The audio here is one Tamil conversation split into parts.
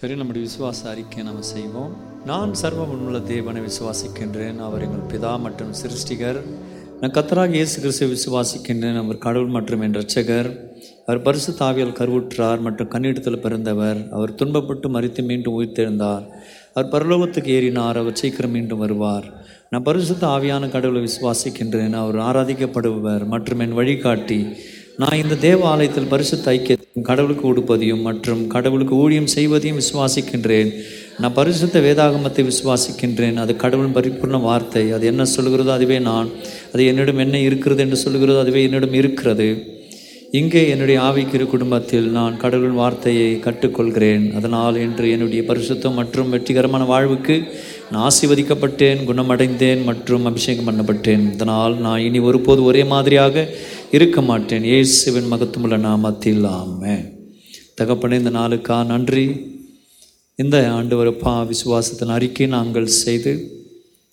சரி நம்முடைய விசுவாச அறிக்கை நம்ம செய்வோம். நான் சர்வமுள்ள தேவனை விசுவாசிக்கின்றேன். அவர் எங்கள் பிதா மற்றும் சிருஷ்டிகர். நான் கத்தராக இயேசு கிறிஸ்துவை விசுவாசிக்கின்றேன். அவர் கடவுள் மற்றும் என் ரட்சகர் அவர் பரிசு தாவியல் கருவுற்றார் மற்றும் கண்ணீடத்தில் பிறந்தவர். அவர் துன்பப்பட்டு மறித்து மீண்டும் உயிர்த்தெழுந்தார். அவர் பரலோகத்துக்கு ஏறினார். அவர் சீக்கிரம் மீண்டும் வருவார். நான் பரிசுத்த ஆவியான கடவுளை விசுவாசிக்கின்றேன். அவர் ஆராதிக்கப்படுபவர் மற்றும் என் வழிகாட்டி. நான் இந்த தேவ ஆலயத்தில் பரிசுத்த ஐக்கியத்தையும் கடவுளுக்கு உடுப்பதையும் மற்றும் கடவுளுக்கு ஊழியம் செய்வதையும் விசுவாசிக்கின்றேன். நான் பரிசுத்த வேதாகமத்தை விசுவாசிக்கின்றேன். அது கடவுளின் பரிபூர்ண வார்த்தை. அது என்ன சொல்கிறதோ அதுவே நான். அது என்னிடம் என்ன இருக்கிறது என்று சொல்கிறதோ அதுவே என்னிடம் இருக்கிறது. இங்கே என்னுடைய ஆவிக்கிற குடும்பத்தில் நான் கடவுளின் வார்த்தையை கற்றுக்கொள்கிறேன். அதனால் இன்று என்னுடைய பரிசுத்தம் மற்றும் வெற்றிகரமான வாழ்வுக்கு நான் ஆசிர்வதிக்கப்பட்டேன் குணமடைந்தேன் மற்றும் அபிஷேகம் பண்ணப்பட்டேன். இதனால் நான் இனி ஒருபோது ஒரே மாதிரியாக இருக்க மாட்டேன். இயேசுவின் மகத்துவமுள்ள நாமத்தில் ஆமென். தகப்பனே இந்த நாளுக்கா நன்றி. இந்த ஆண்டு வரப்பா விசுவாசத்தின் அறிக்கை நாங்கள் செய்து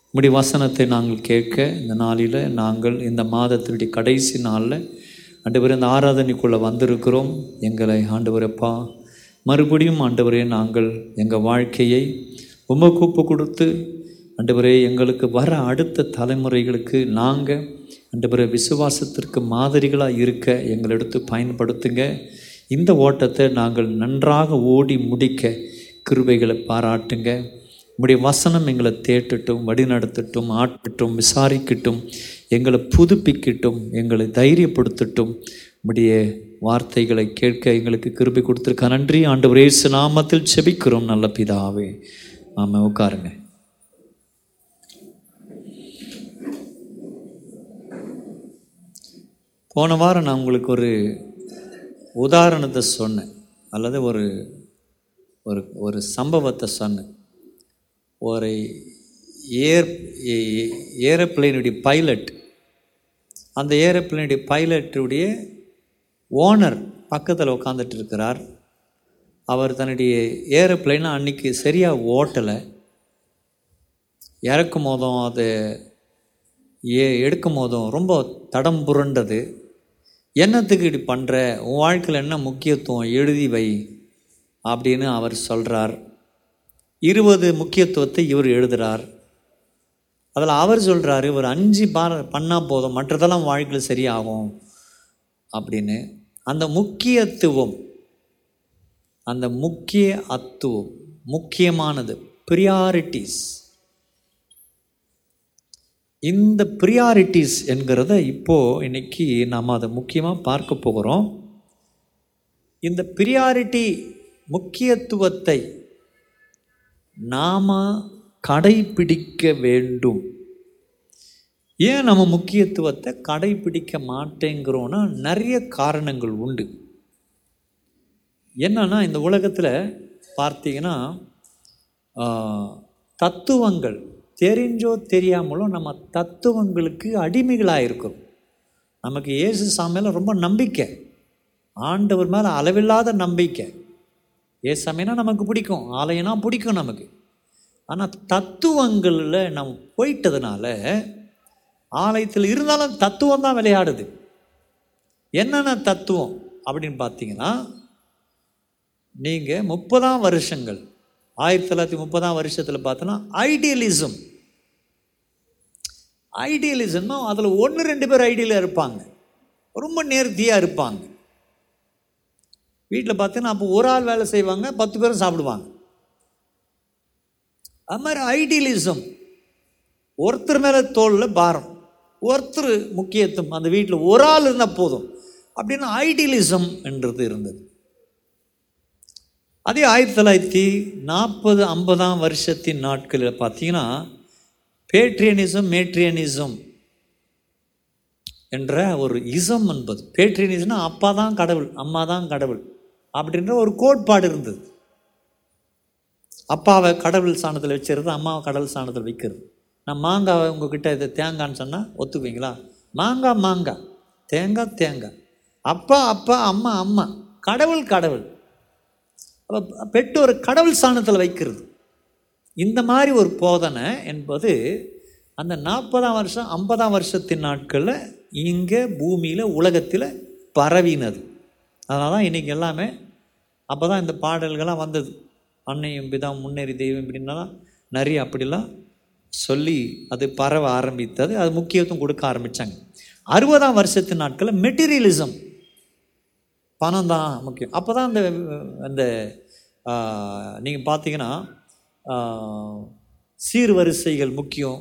இப்படி வசனத்தை நாங்கள் கேட்க இந்த நாளில் நாங்கள் இந்த மாதத்தினுடைய கடைசி நாளில் ஆண்டவரே இந்த ஆராதனைக்குள்ளே வந்திருக்கிறோம். எங்களை ஆண்டவரப்பா மறுபடியும் ஆண்டவரே நாங்கள் எங்கள் வாழ்க்கையை ரொம்ப கூப்பு கொடுத்து ஆண்டவரே எங்களுக்கு வர அடுத்த தலைமுறைகளுக்கு நாங்கள் ஆண்டவரே விசுவாசத்திற்கு மாதிரிகளாக இருக்க எங்களை எடுத்து பயன்படுத்துங்க. இந்த ஓட்டத்தை நாங்கள் நன்றாக ஓடி முடிக்க கிருபைகளை பாராட்டுங்க. உங்களுடைய வசனம் எங்களை தேட்டட்டும் வழிநடத்தட்டும் ஆட்டட்டும் விசாரிக்கட்டும் எங்களை புதுப்பிக்கட்டும் எங்களை தைரியப்படுத்தட்டும். உடைய வார்த்தைகளை கேட்க எங்களுக்கு கிருபை கொடுத்துருக்க நன்றி. ஆண்டு ஒரே நாமத்தில் செபிக்கிறோம் நல்ல பிதாவே ஆமாம் உட்காருங்க. போன வாரம் நான் உங்களுக்கு ஒரு உதாரணத்தை சொன்னேன். அல்லது ஒரு ஒரு ஒரு சம்பவத்தை சொன்னேன். ஒரு ஏர் ஏரோப்ளைனுடைய பைலட் அந்த ஏரோப்ளைனுடைய பைலட்டுடைய ஓனர் பக்கத்தில் உட்காந்துட்டு இருக்கிறார். அவர் தன்னுடைய ஏரோப்ளைனை அன்றைக்கி சரியாக ஓட்டலை. இறக்கும் போதும் அது ஏ எடுக்கும் போதும் ரொம்ப தடம் புரண்டது. என்னத்துக்கு இப்படி பண்ணுற உன் வாழ்க்கையில் என்ன முக்கியத்துவம்? எழுதி வை அப்படின்னு அவர் சொல்கிறார் இருபது முக்கியத்துவத்தை இவர் எழுதுகிறார் அதில் அவர் சொல்கிறாரு ஒரு அஞ்சு பார பண்ணால் போதும் மற்றதெல்லாம் வாழ்க்கையில் சரியாகும். அப்படின்னு. அந்த முக்கியத்துவம் அந்த முக்கிய அத்துவம் முக்கியமானது ப்ரியாரிட்டிஸ் இந்த ப்ரியாரிட்டிஸ் என்கிறத இப்போது இன்னைக்கு நாம் அதை முக்கியமாக பார்க்க போகிறோம். இந்த ப்ரியாரிட்டி முக்கியத்துவத்தை நாம் கடைபிடிக்க வேண்டும். ஏன் நம்ம முக்கியத்துவத்தை கடைபிடிக்க மாட்டேங்கிறோன்னா நிறைய காரணங்கள் உண்டு. என்னன்னா இந்த உலகத்தில் பார்த்தீங்கன்னா தத்துவங்கள் தெரிஞ்சோ தெரியாமலோ நம்ம தத்துவங்களுக்கு அடிமைகளாக இருக்கிறோம் நமக்கு இயேசு சாமியில் ரொம்ப நம்பிக்கை. ஆண்டவர் மேலே அளவில்லாத நம்பிக்கை. ஏசாமினா நமக்கு பிடிக்கும்? ஆலயனா பிடிக்கும் நமக்கு. ஆனால் தத்துவங்களில் நம்ம போயிட்டதுனால ஆலயத்தில் இருந்தாலும் தத்துவம் தான் விளையாடுது. என்னென்ன தத்துவம் அப்படின்னு பார்த்தீங்கன்னா நீங்கள் முப்பதாம் வருஷங்கள் ஆயிரத்தி தொள்ளாயிரத்தி முப்பதாம் வருஷத்தில் பார்த்தோன்னா ஐடியலிசம் ஐடியலிசம்னா அதில் ஒன்று ரெண்டு பேர் ஐடியலாக இருப்பாங்க. ரொம்ப நேர்த்தியாக இருப்பாங்க. வீட்டில் பார்த்தீங்கன்னா அப்போ ஒரு ஆள் வேலை செய்வாங்க பத்து பேரும் சாப்பிடுவாங்க. அது மாதிரி ஐடியலிசம் ஒருத்தர் மேலே தோளில் பாரம். ஒருத்தர் முக்கியத்துவம். அந்த வீட்டில் ஒரு ஆள் இருந்தால் போதும். அப்படின்னு ஐடியலிசம் என்றது இருந்தது. அதே ஆயிரத்தி தொள்ளாயிரத்தி நாற்பது ஐம்பதாம் வருஷத்தின் நாட்களில் பார்த்தீங்கன்னா பேட்ரியனிசம் மேட்ரியனிசம் என்ற ஒரு இசம் என்பது. பேட்ரியனிசம்னா அப்பா தான் கடவுள் அம்மா தான் கடவுள் அப்படின்ற ஒரு கோட்பாடு இருந்தது. அப்பாவை கடவுள் சாணத்தில் வச்சுருது அம்மாவை கடவுள் சாணத்தில் வைக்கிறது. நான் மாங்காவை உங்ககிட்ட இது தேங்கான்னு சொன்னால் ஒத்துக்குவீங்களா? மாங்காய் மாங்காய் தேங்காய் தேங்காய். அப்பா அப்பா அம்மா அம்மா. கடவுள் கடவுள். அப்போ பெற்றோர் கடவுள் சாணத்தில் வைக்கிறது. இந்த மாதிரி ஒரு போதனை என்பது அந்த நாற்பதாம் வருஷம் ஐம்பதாம் வருஷத்தின் நாட்களில் இங்கே பூமியில் உலகத்தில் பரவினது. அதனால தான் இன்றைக்கி எல்லாமே அப்போ தான் இந்த பாடல்கள்லாம் வந்தது. அன்னையும் பிதா முன்னேறி தெய்வம் இப்படின்னா நிறைய அப்படிலாம் சொல்லி அது பரவ ஆரம்பித்தது. அது முக்கியத்துவம் கொடுக்க ஆரம்பித்தாங்க அறுபதாம் வருஷத்து நாட்களில் மெட்டீரியலிசம் பணம் தான் முக்கியம். அப்போ தான் அந்த அந்த நீங்கள் பார்த்தீங்கன்னா சீர்வரிசைகள் முக்கியம்.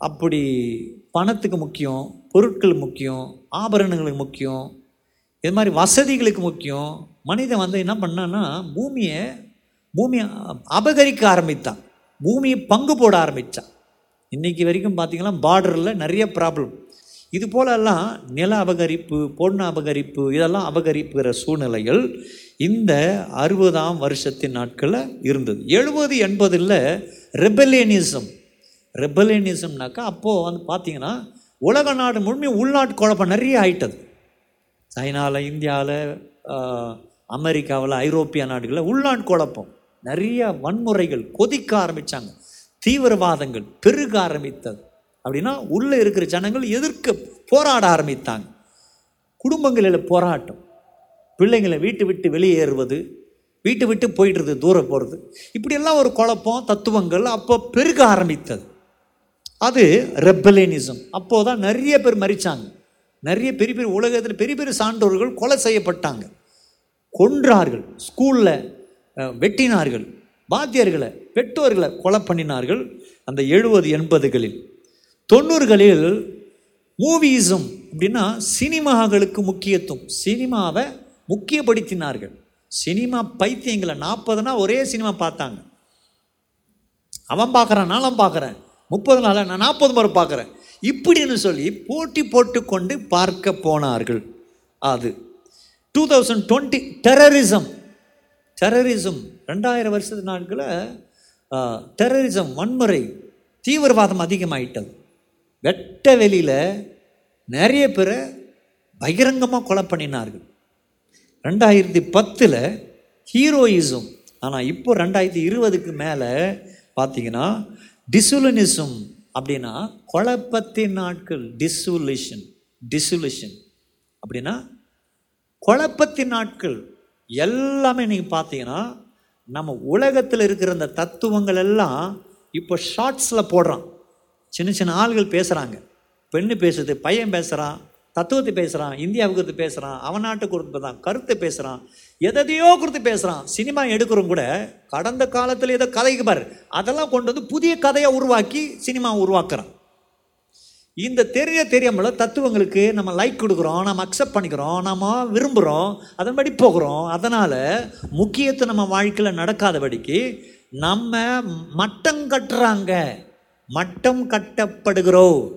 அப்படி பணத்துக்கு முக்கியம் பொருட்கள் முக்கியம் ஆபரணங்களுக்கு முக்கியம் இது மாதிரி வசதிகளுக்கு முக்கியம். மனிதன் வந்து என்ன பண்ணான்னா பூமியை பூமியை அபகரிக்க ஆரம்பித்தான். பூமியை பங்கு போட ஆரம்பித்தான் இன்றைக்கி வரைக்கும் பார்த்தீங்கன்னா பார்டரில் நிறைய ப்ராப்ளம் இது போலெல்லாம் நில அபகரிப்பு பொண்ணு அபகரிப்பு இதெல்லாம் அபகரிப்புகிற சூழ்நிலைகள் இந்த அறுபதாம் வருஷத்தின் நாட்களில் இருந்தது. எழுபது எண்பதில் ரெபலேனிசம் ரெபலேனிசம்னாக்கா அப்போது வந்து பார்த்தீங்கன்னா உலக நாடு முழுமையும் உள்நாட்டு குழப்பம் நிறைய ஆயிட்டது. சைனாவில் இந்தியாவில் அமெரிக்காவில் ஐரோப்பிய நாடுகளில் உள்நாட்டு குழப்பம். நிறைய வன்முறைகள் கொதிக்க ஆரம்பித்தாங்க தீவிரவாதங்கள் பெருக ஆரம்பித்தது. அப்படின்னா உள்ளே இருக்கிற ஜனங்கள் எதிர்க்க போராட ஆரம்பித்தாங்க. குடும்பங்களில் போராட்டம். பிள்ளைங்களை வீட்டு விட்டு வெளியேறுவது வீட்டை விட்டு போயிடுறது தூரம் போகிறது. இப்படியெல்லாம் ஒரு குழப்பம் தத்துவங்கள் அப்போ பெருக ஆரம்பித்தது. அது ரெப்பலேனிசம் அப்போது தான் நிறைய பேர் மறிச்சாங்க. நிறைய பெரிய பெரிய உலகத்தில் பெரிய பெரிய சான்றோர்கள் கொலை செய்யப்பட்டாங்க. கொன்றார்கள் ஸ்கூலில் வெட்டினார்கள். வாத்தியர்களை பெற்றோர்களை கொலை பண்ணினார்கள் அந்த எழுபது எண்பதுகளில். தொண்ணூறுகளில் மூவிஸும் அப்படின்னா சினிமாக்களுக்கு முக்கியத்துவம். சினிமாவை முக்கியப்படுத்தினார்கள். சினிமா பைத்தியங்களை நாற்பதுனா ஒரே சினிமா பார்த்தாங்க. அவன் பார்க்குறான் நானும் பார்க்குறேன். முப்பது நாள் நான் நாற்பது முறை பார்க்குறேன். இப்படின்னு சொல்லி போட்டி போட்டுக்கொண்டு பார்க்க போனார்கள். அது two thousand twenty terrorism terrorism ரெண்டாயிரம் வருஷத்து நாட்களில் டெரரிசம் வன்முறை தீவிரவாதம் அதிகமாயிட்டது. வெட்ட வெளியில் நிறைய பேரை பகிரங்கமாக கொலை பண்ணினார்கள். ரெண்டாயிரத்தி பத்தில் ஹீரோயிசம் ஆனால் இப்போ ரெண்டாயிரத்தி இருபதுக்கு மேலே பார்த்தீங்கன்னா டிசுலனிசம் அப்படின்னா குழப்பத்தின் நாட்கள் டிசுலிஷன் டிசுலிஷன் அப்படின்னா குழப்பத்தின் நாட்கள். எல்லாமே நீங்கள் பார்த்தீங்கன்னா நம்ம உலகத்தில் இருக்கிற அந்த தத்துவங்கள் எல்லாம் இப்போ ஷார்ட்ஸில் போடுறான். சின்ன சின்ன ஆள்கள் பேசுகிறாங்க பெண்ணு பேசுது பையன் பேசுகிறான் தத்துவத்தை பேசுகிறான் இந்தியாவை குறித்து பேசுகிறான் அவன் நாட்டு குறித்து தான் கருத்தை பேசுகிறான் எதையோ குறித்து பேசுகிறான் சினிமா எடுக்கிறவங்க கூட கடந்த காலத்தில் ஏதோ கதைக்கு பாரு அதெல்லாம் கொண்டு வந்து புதிய கதையை உருவாக்கி சினிமா உருவாக்குறான். இந்த தெரிய தெரியாமல் தத்துவங்களுக்கு நம்ம லைக் கொடுக்குறோம் நம்ம அக்செப்ட் பண்ணிக்கிறோம் நம்ம விரும்புகிறோம் அதன்படி போகிறோம். அதனால் முக்கியத்துவம் நம்ம வாழ்க்கையில் நடக்காதபடிக்கு நம்ம மட்டம் கட்டுறாங்க. மட்டம் கட்டப்படுகிறோம்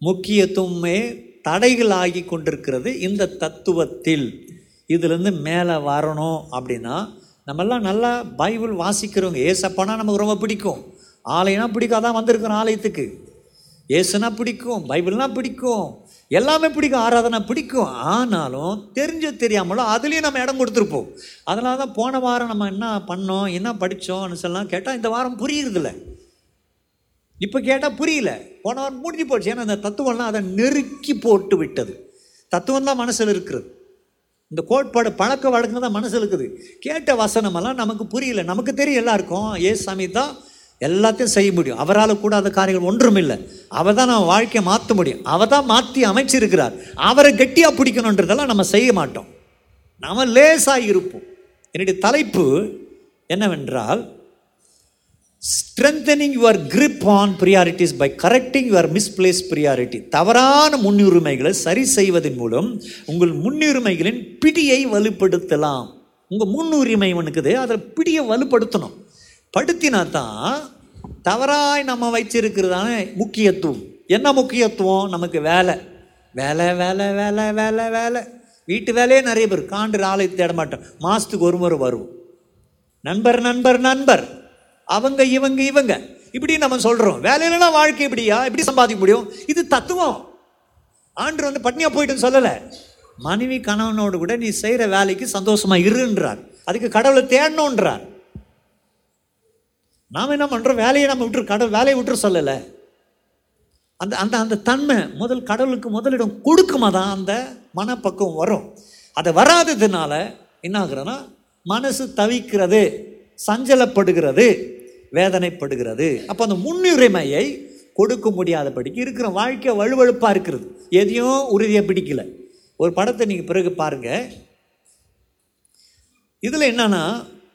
முக்கியத்துவமே தடைகள் ஆகி கொண்டிருக்கிறது இந்த தத்துவத்தில். இதுலேருந்து மேலே வரணும் அப்படின்னா நம்மெல்லாம் நல்லா பைபிள் வாசிக்கிறவங்க. ஏசப்பனா நமக்கு ரொம்ப பிடிக்கும். ஆலயம்னா பிடிக்கும் அதான் வந்திருக்கிறோம் ஆலயத்துக்கு. ஏசுனா பிடிக்கும் பைபிள்னா பிடிக்கும். எல்லாமே பிடிக்கும் ஆராதனை பிடிக்கும். ஆனாலும் தெரிஞ்சோ தெரியாமலோ அதுலேயும் நம்ம இடம் கொடுத்துருப்போம். அதனால தான் போன வாரம் நம்ம என்ன பண்ணோம் என்ன படித்தோம்னு சொல்லலாம் கேட்டால் இந்த வாரம் புரியுறதில்ல. இப்போ கேட்டால் புரியல. போன வாரம் முடிஞ்சு போச்சு. ஏன்னா அந்த தத்துவம்லாம் அதை நெருக்கி போட்டு விட்டது. தத்துவம் தான் மனசில் இருக்கிறது. இந்த கோட்பாடு பழக்க வழக்கம் தான் மனசில் இருக்குது. கேட்ட வசனமெல்லாம் நமக்கு புரியல. நமக்கு தெரியும் எல்லாருக்கும். ஏ சாமி தான் எல்லாத்தையும் செய்ய முடியும். அவரால் கூட அந்த காரியங்கள் ஒன்றும் இல்லை அவர் தான் நம்ம வாழ்க்கையை மாற்ற முடியும். அவர் தான் மாற்றி அமைச்சிருக்கிறார். அவரை கெட்டியாக பிடிக்கணுன்றதெல்லாம் நம்ம செய்ய மாட்டோம். நம்ம லேசாக இருப்போம். என்னுடைய தலைப்பு என்னவென்றால் strengthening your grip on priorities by correcting your misplace priority தவறான முன்னுரிமைகளை சரி செய்வதன் மூலம் உங்கள் முன்னுரிமைகளின் பிடியை வலுப்படுத்தலாம். உங்கள் முன்னுரிமை இருக்குது அதில் பிடியை வலுப்படுத்தணும். படுத்தினா தான் தவறாய் நம்ம வச்சிருக்கிறதான முக்கியத்துவம். என்ன முக்கியத்துவம்? நமக்கு வேலை. வேலை வேலை வேலை வேலை வேலை. வீட்டு வேலையே நிறைய பேர் காண்டு ஆலயத்தை தேட மாட்டோம். மாதத்துக்கு ஒரு முறை வருவோம். நண்பர் நண்பர் நண்பர். அவங்க இவங்க இவங்க. இப்படி நம்ம சொல்கிறோம் வேலையிலனா வாழ்க்கை இப்படியா? இப்படி சம்பாதிக்க முடியும்? இது தத்துவம். ஆண்டு வந்து பட்னியாக போயிட்டுன்னு சொல்லலை. மனைவி கணவனோடு கூட நீ செய்கிற வேலைக்கு சந்தோஷமாக இருன்றார். அதுக்கு கடவுளை தேடணுன்றார். நாம் என்ன பண்ணுறோம் வேலையை நம்ம விட்டுரு கடவுள் வேலையை விட்டுரு சொல்லலை. அந்த அந்த அந்த தன்மை முதல் கடவுளுக்கு முதலிடம் கொடுக்குமா தான் அந்த மனப்பக்குவம் வரும். அது வராததுனால என்ன ஆகுறன்னா மனசு தவிக்கிறது சஞ்சலப்படுகிறது வேதனைப்படுகிறது. அப்போ அந்த முன்னுரிமையை கொடுக்க முடியாதபடிக்கு இருக்கிற வாழ்க்கை வலுவழுப்பாக இருக்கிறது எதையும் உறுதியாக பிடிக்கல. ஒரு படத்தை நீங்கள் பிறகு பாருங்கள் இதில் என்னன்னா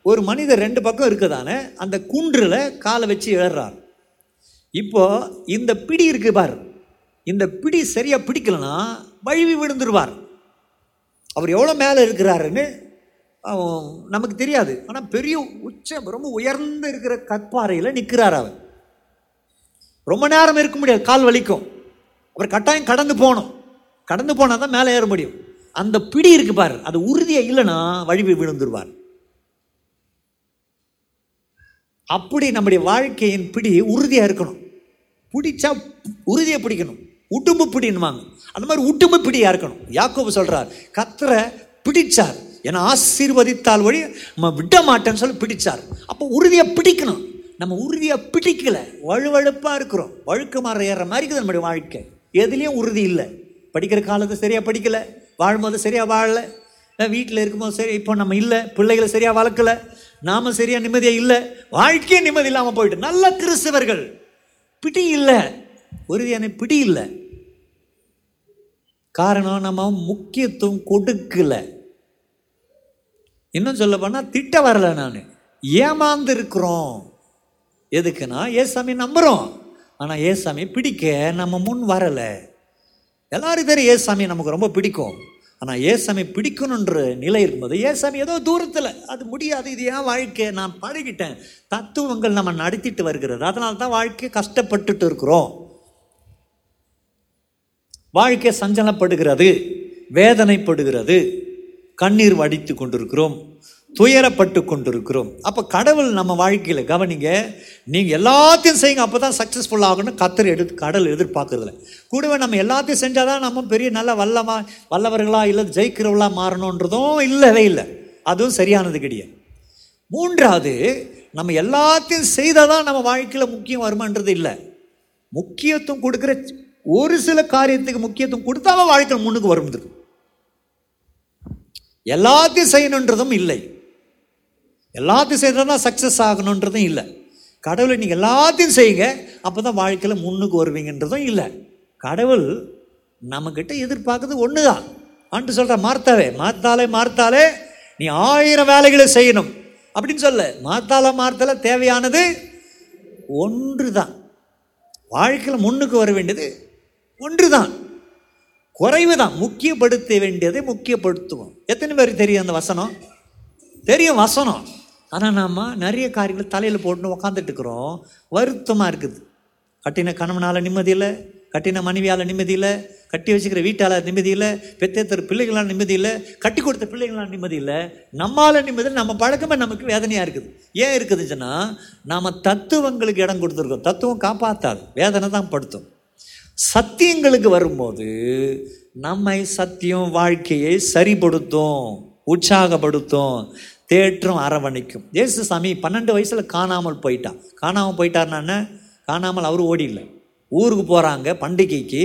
ஒரு மனிதர் ரெண்டு பக்கம் இருக்குதானே அந்த குன்றில் காலை வச்சு ஏறுறார். இப்போது இந்த பிடி இருக்கு பார். இந்த பிடி சரியாக பிடிக்கலனா வழுவி விழுந்துருவார். அவர் எவ்வளோ மேலே இருக்கிறாருன்னு நமக்கு தெரியாது. ஆனால் பெரிய உச்ச ரொம்ப உயர்ந்து இருக்கிற கற்பாறையில் நிற்கிறார் அவர் ரொம்ப நேரம் இருக்க முடியாது கால் வலிக்கும். அவர் கட்டாயம் கடந்து போகணும். கடந்து போனால் தான் மேலே ஏற முடியும். அந்த பிடி இருக்கு பாரு. அது உறுதியாக இல்லைன்னா வழுவி விழுந்துருவார். அப்படி நம்முடைய வாழ்க்கையின் பிடி உறுதியாக இருக்கணும். பிடிச்சா உறுதியை பிடிக்கணும். உட்டும்பு பிடினுவாங்க அந்த மாதிரி உட்டும்பு பிடியாக இருக்கணும். யாக்கோபு சொல்கிறார் கத்தரை பிடிச்சார். ஏன்னா ஆசீர்வதித்தால் வழி நம்ம விட மாட்டேன்னு சொல்லி பிடிச்சார். அப்போ உறுதியை பிடிக்கணும். நம்ம உறுதியை பிடிக்கல. வழுவழுப்பாக இருக்கிறோம். வழுக்க மாற ஏற மாதிரி இருக்குது நம்முடைய வாழ்க்கை. எதுலேயும் உறுதி இல்லை. படிக்கிற காலத்தை சரியாக படிக்கலை. வாழும்போது சரியாக வாழலை. வீட்டில் இருக்கும்போது சரி இப்போ நம்ம இல்லை. பிள்ளைகளை சரியாக வளர்க்கல. நாம சரியாக நிம்மதியாக இல்லை. வாழ்க்கையே நிம்மதி இல்லாமல் போயிட்டு. நல்ல கிறிஸ்தவர்கள். பிடி இல்லை. உறுதியான பிடி இல்லை. காரணம் நம்ம முக்கியத்துவம் கொடுக்கல. இன்னும் சொல்ல போனால் திட்ட வரல நான். ஏமாந்து இருக்கிறோம் எதுக்குன்னா ஏசாமி நம்புகிறோம் ஆனால் ஏசாமி பிடிக்க நம்ம முன் வரலை. எல்லாரும் தெரியும் ஏசாமி நமக்கு ரொம்ப பிடிக்கும். ஆனால் ஏசாமி பிடிக்கணுன்ற நிலை இருக்கும்போது ஏசாமி ஏதோ தூரத்தில் அது முடியாது இது ஏன் வாழ்க்கை நான் பழகிட்டேன் தத்துவங்கள் நம்ம நடத்திட்டு வருகிறது அதனால தான் வாழ்க்கை கஷ்டப்பட்டுட்டு இருக்கிறோம். வாழ்க்கை சஞ்சலப்படுகிறது வேதனைப்படுகிறது கண்ணீர் வடித்து கொண்டிருக்கிறோம். துயரப்பட்டு கொண்டிருக்கிறோம். அப்போ கடவுள் நம்ம வாழ்க்கையில் கவனிங்க நீங்கள் எல்லாத்தையும் செய்யுங்க அப்போ தான் சக்ஸஸ்ஃபுல் ஆகணும் கத்தர் எடுத்து கடல் எதிர்பார்க்கறதில்ல. கூடவே நம்ம எல்லாத்தையும் செஞ்சால் தான் நம்ம பெரிய நல்ல வல்லமா வல்லவர்களாக இல்லை ஜெயிக்கிறவர்களாக மாறணுன்றதும் இல்லவே இல்லை. அதுவும் சரியானது கிடையாது. மூன்றாவது நம்ம எல்லாத்தையும் செய்தால் தான் நம்ம வாழ்க்கையில் முக்கியம் வருமானது இல்லை. முக்கியத்துவம் கொடுக்குற ஒரு சில காரியத்துக்கு முக்கியத்துவம் கொடுத்தாலும் வாழ்க்கையில் முன்னுக்கு வரும் எல்லாத்தையும் செய்யணுன்றதும் இல்லை. எல்லாத்தையும் செய்தால் தான் சக்ஸஸ் ஆகணுன்றதும் இல்லை. கடவுளை நீங்கள் எல்லாத்தையும் செய்யுங்க அப்போ தான் வாழ்க்கையில் முன்னுக்கு வருவீங்கன்றதும் இல்லை. கடவுள் நம்மக்கிட்ட எதிர்பார்க்குறது ஒன்று தான் ஆண்டு சொல்கிற மார்த்தாவே மார்த்தாலே மார்த்தாலே நீ ஆயிரம் வேலைகளை செய்யணும். அப்படின்னு சொல்ல மாத்தால மார்த்தால தேவையானது ஒன்று தான் வாழ்க்கையில் முன்னுக்கு வர வேண்டியது ஒன்று தான் குறைவு தான் முக்கியப்படுத்த வேண்டியதை முக்கியப்படுத்துவோம். எத்தனை பேருக்கு தெரியும் அந்த வசனம்? தெரியும் வசனம். ஆனால் நாம் நிறைய காரியங்கள் தலையில் போட்டுன்னு உக்காந்துட்டுருக்குறோம். வருத்தமாக இருக்குது. கட்டின கணவனால் நிம்மதி இல்லை கட்டின மனைவியால் நிம்மதியில் கட்டி வச்சுக்கிற வீட்டால் நிம்மதியில் பெத்தேத்தர் பிள்ளைகளால் நிம்மதியில் கட்டி கொடுத்த பிள்ளைகளால் நிம்மதியில் நம்மால் நிம்மதியில் நம்ம பழக்கமே நமக்கு வேதனையாக இருக்குது. ஏன் இருக்குதுச்சுன்னா நாம் தத்துவங்களுக்கு இடம் கொடுத்துருக்கோம். தத்துவம் காப்பாற்றாது வேதனை தான் படுத்தும். சத்தியங்களுக்கு வரும்போது நம்மை சத்தியம் வாழ்க்கையை சரிப்படுத்தும் உற்சாகப்படுத்தும். தேற்றும் அரவணைக்கும். ஏசு சாமி பன்னெண்டு வயசில் காணாமல் போயிட்டான். காணாமல் போயிட்டார்னா காணாமல் அவர் ஓடிடல. ஊருக்கு போகிறாங்க பண்டிகைக்கு.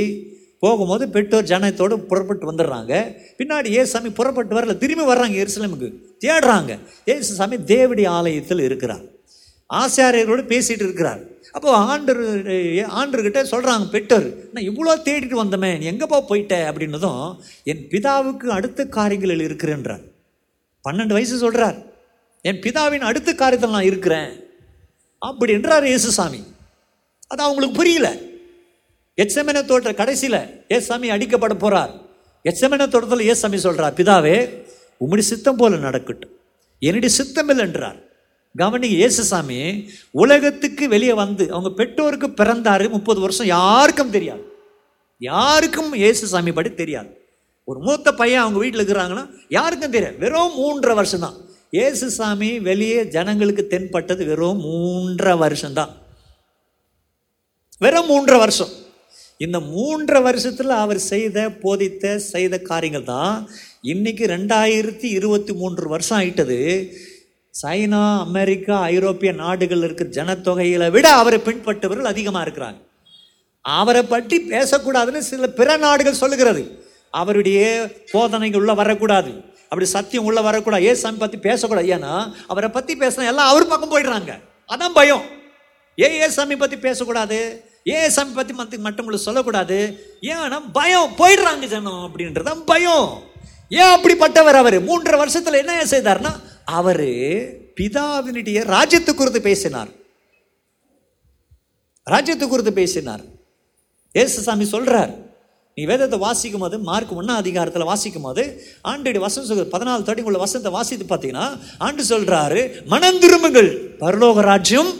போகும்போது பெற்றோர் ஜனத்தோடு புறப்பட்டு வந்துடுறாங்க. பின்னாடி ஏசாமி புறப்பட்டு வரல திரும்பி வர்றாங்க எருசலேமுக்கு. தேடுறாங்க. ஏசு சாமி தேவடி ஆலயத்தில் இருக்கிறார். ஆசாரியரோடு பேசிகிட்டு இருக்கிறார். அப்போ ஆண்டர் ஆண்டர்கிட்ட சொல்கிறாங்க பெற்றோர் நான் இவ்வளோ தேடிட்டு வந்தமே நீ எங்கேப்பா போயிட்ட? அப்படின்னதும் என் பிதாவுக்கு அடுத்த காரியங்களில் இருக்கிறேன்றார். பன்னெண்டு வயசு சொல்கிறார் என் பிதாவின் அடுத்த காரியத்தில் நான் இருக்கிறேன். அப்படி என்றார் இயேசுசாமி. அது அவங்களுக்கு புரியல. எச்சமென தோட்ட கடைசியில் ஏசாமி அடிக்கப்பட போகிறார் எச்சமென தோட்டத்தில் ஏசாமி சொல்கிறார் பிதாவே உம்முடைய சித்தம் போல நடக்கட்டும். என்னுடைய சித்தம் இல்லை என்றார். கவனிங்க இயேசுசாமி உலகத்துக்கு வெளியே வந்து அவங்க பெற்றோருக்கு பிறந்தார் முப்பது வருஷம் யாருக்கும் தெரியாது. யாருக்கும் இயேசுசாமி படி தெரியாது. ஒரு மூத்த பையன் அவங்க வீட்டில் இருக்கிறாங்கன்னா யாருக்கும் தெரியாது. வெறும் மூன்றரை வருஷம் தான் ஏசு சாமி வெளியே ஜனங்களுக்கு தென்பட்டது வெறும் மூன்றரை வருஷம்தான். வெறும் மூன்றரை வருஷம். இந்த மூன்றரை வருஷத்தில் அவர் செய்த போதித்த செய்த காரியங்கள் தான் இன்னைக்கு ரெண்டாயிரத்தி இருபத்தி மூன்று வருஷம் ஆயிட்டது. சைனா அமெரிக்கா ஐரோப்பிய நாடுகள் இருக்கிற ஜனத்தொகைகளை விட அவரை பின்பற்றவர்கள் அதிகமாக இருக்கிறாங்க. அவரை பற்றி பேசக்கூடாதுன்னு சில பிற நாடுகள் சொல்லுகிறது. அவருடைய போதனைகள் உள்ளே வரக்கூடாது. அப்படி சத்தியம் உள்ள வரக்கூடாது. ஏசாமி சாமி பத்தி பேசக்கூடாது. ஏன்னா அவரை பத்தி பேசினா எல்லாம் அவர் பக்கம் போயிடுறாங்க. அதான் பயம். ஏ ஏ சாமி பத்தி பேசக்கூடாது? ஏ சாமி பத்தி மத்த மற்றவங்களுக்கு சொல்லக்கூடாது? ஏன்னா பயம். போயிடுறாங்க ஜனம் அப்படின்றதான் பயம். ஏன் அப்படிப்பட்டவர் அவர்? மூன்றரை வருஷத்துல என்ன செய்தார்னா அவரு பிதாவினுடைய ராஜ்யத்து குறித்து பேசினார். ராஜ்யத்து குறித்து பேசினார். ஏசுசாமி சொல்றார். நீ வேதத்தை வாசிக்கும் போது மார்க் ஒன்னா அதிகாரத்தில் வாசிக்கும் போது ஆண்டுடைய வசனம் சொல்ற பதினாலு தேர்ட்டி உள்ள வசனத்தை வாசித்து பார்த்தீங்கன்னா ஆண்டு சொல்றாரு மனம் திரும்புங்கள். பரலோக ராஜ்யம்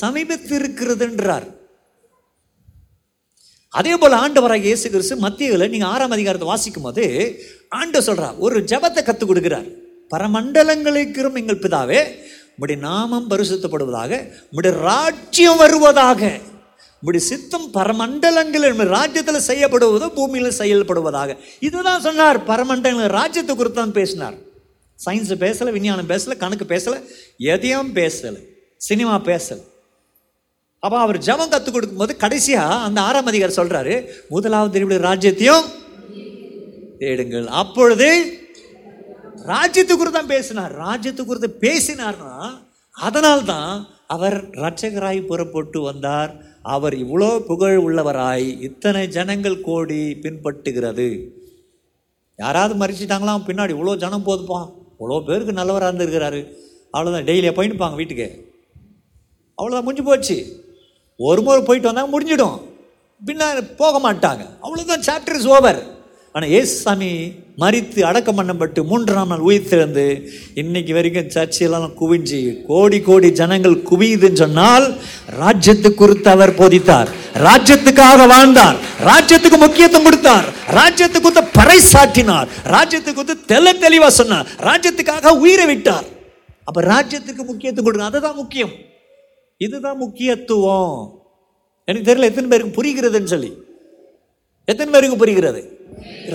சமீபத்திருக்கிறதுன்றார். அதே போல ஆண்டவராக இயேசு கிறிஸ்து மத்தியில் நீங்க ஆறாம் அதிகாரத்தை வாசிக்கும் போது ஆண்டு சொல்றார் ஒரு ஜபத்தை கத்துக் கொடுக்கிறார். பரமண்டலங்களுக்கும் எங்கள் பிதாவே உடைய நாமம் பரிசுத்தப்படுவதாக உடைய ராஜ்யம் வருவதாக. இப்படி சித்தம் பரமண்டலங்கள் ராஜ்யத்தில் செய்யப்படுவதோ பூமியில் செயல்படுவதாக. இதுதான் சொன்னார். பரமண்டலங்கள் ராஜ்யத்தை குறித்து தான் பேசினார். சயின்ஸ் பேசலை விஞ்ஞானம் பேசலை கணக்கு பேசலை எதையும் பேசலை சினிமா பேசலை. அப்போ அவர் ஜபம் கற்றுக் கொடுக்கும்போது கடைசியா அந்த ஆறாம் அதிகாரி சொல்றாரு முதலாவது திருவிழா ராஜ்யத்தையும் தேடுங்கள். அப்பொழுது ராஜ்யத்து குறித்து தான் பேசினார். ராஜ்யத்து குறித்து பேசினார்னா அதனால்தான் அவர் ரட்சகராய் புறப்பட்டு வந்தார். அவர் இவ்வளோ புகழ் உள்ளவராய் இத்தனை ஜனங்கள் கோடி பின்பற்றுகிறது. யாராவது மறிச்சிட்டாங்களாம் பின்னாடி இவ்வளோ ஜனம் போதுப்பா. இவ்வளோ பேருக்கு நல்லவராக இருந்திருக்கிறாரு. அவ்வளோதான் டெய்லியாக போயிட்டுப்பாங்க வீட்டுக்கு. அவ்வளோதான் முடிஞ்சு போச்சு. ஒரு முறை போயிட்டு வந்தாங்க முடிஞ்சிடும். பின்ன போக மாட்டாங்க. அவ்வளோதான் சாப்டர் இஸ் ஓவர் ஆனால் ஏசுசாமி மறித்து அடக்கம் பண்ணப்பட்டு மூன்றாம் நாள் உயிர்த்திருந்து இன்னைக்கு வரைக்கும் சர்ச்சையெல்லாம் குவிஞ்சு கோடி கோடி ஜனங்கள் குவியுதுன்னு சொன்னால் ராஜ்யத்து குறித்து அவர் போதித்தார். ராஜ்யத்துக்காக வாழ்ந்தார். ராஜ்யத்துக்கு முக்கியத்துவம் கொடுத்தார். ராஜ்யத்துக்கு குறித்து பறைசாற்றினார். ராஜ்யத்துக்கு குறித்து தெல தெளிவாக சொன்னார். ராஜ்யத்துக்காக உயிரை விட்டார். அப்போ ராஜ்யத்துக்கு முக்கியத்துவம் கொடுங்க அதுதான் முக்கியம். இதுதான் முக்கியத்துவம். எனக்கு தெரியல எத்தனை பேருக்கு புரிகிறதுன்னு சொல்லி. எத்தனை பேருக்கு புரிகிறது?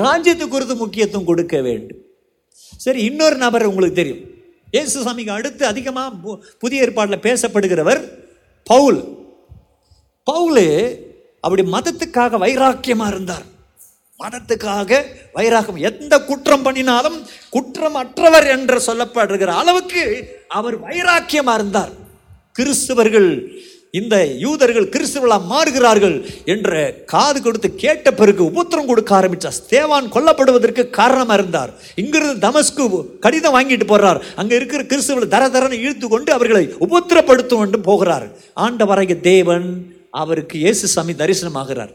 ராஜ்யத்து குறித்து முக்கியத்துவம் கொடுக்க வேண்டும். சரி இன்னொரு நபர் உங்களுக்கு தெரியும். இயேசு சாமிக்கு அடுத்து அதிகமாக புதிய ஏற்பாட்டில் பேசப்படுகிறவர் பவுல். பவுலு அப்படி மதத்துக்காக வைராக்கியமாக இருந்தார். மதத்துக்காக வைராகம் எந்த குற்றம் பண்ணினாலும் குற்றம் அற்றவர் என்று சொல்லப்படுகிற அளவுக்கு அவர் வைராக்கியமாக இருந்தார். கிறிஸ்துவர்கள் இந்த யூதர்கள் கிறிஸ்தவர்களா மாறுகிறார்கள் என்று காது கொடுத்து கேட்ட பிறகு உபத்திரம் கொடுக்க ஆரம்பித்தார் ஸ்தேவான் கொல்லப்படுவதற்கு காரணமாக இருந்தார். இங்கிருந்து தமஸ்கு கடிதம் வாங்கிட்டு போறார். அங்கே இருக்கிற கிறிஸ்தவர்கள் தர தரன்னு இழுத்து கொண்டு அவர்களை உபத்திரப்படுத்தும் என்று போகிறார். ஆண்டவராகிய தேவன் அவருக்கு இயேசு சாமி தரிசனமாகிறார்.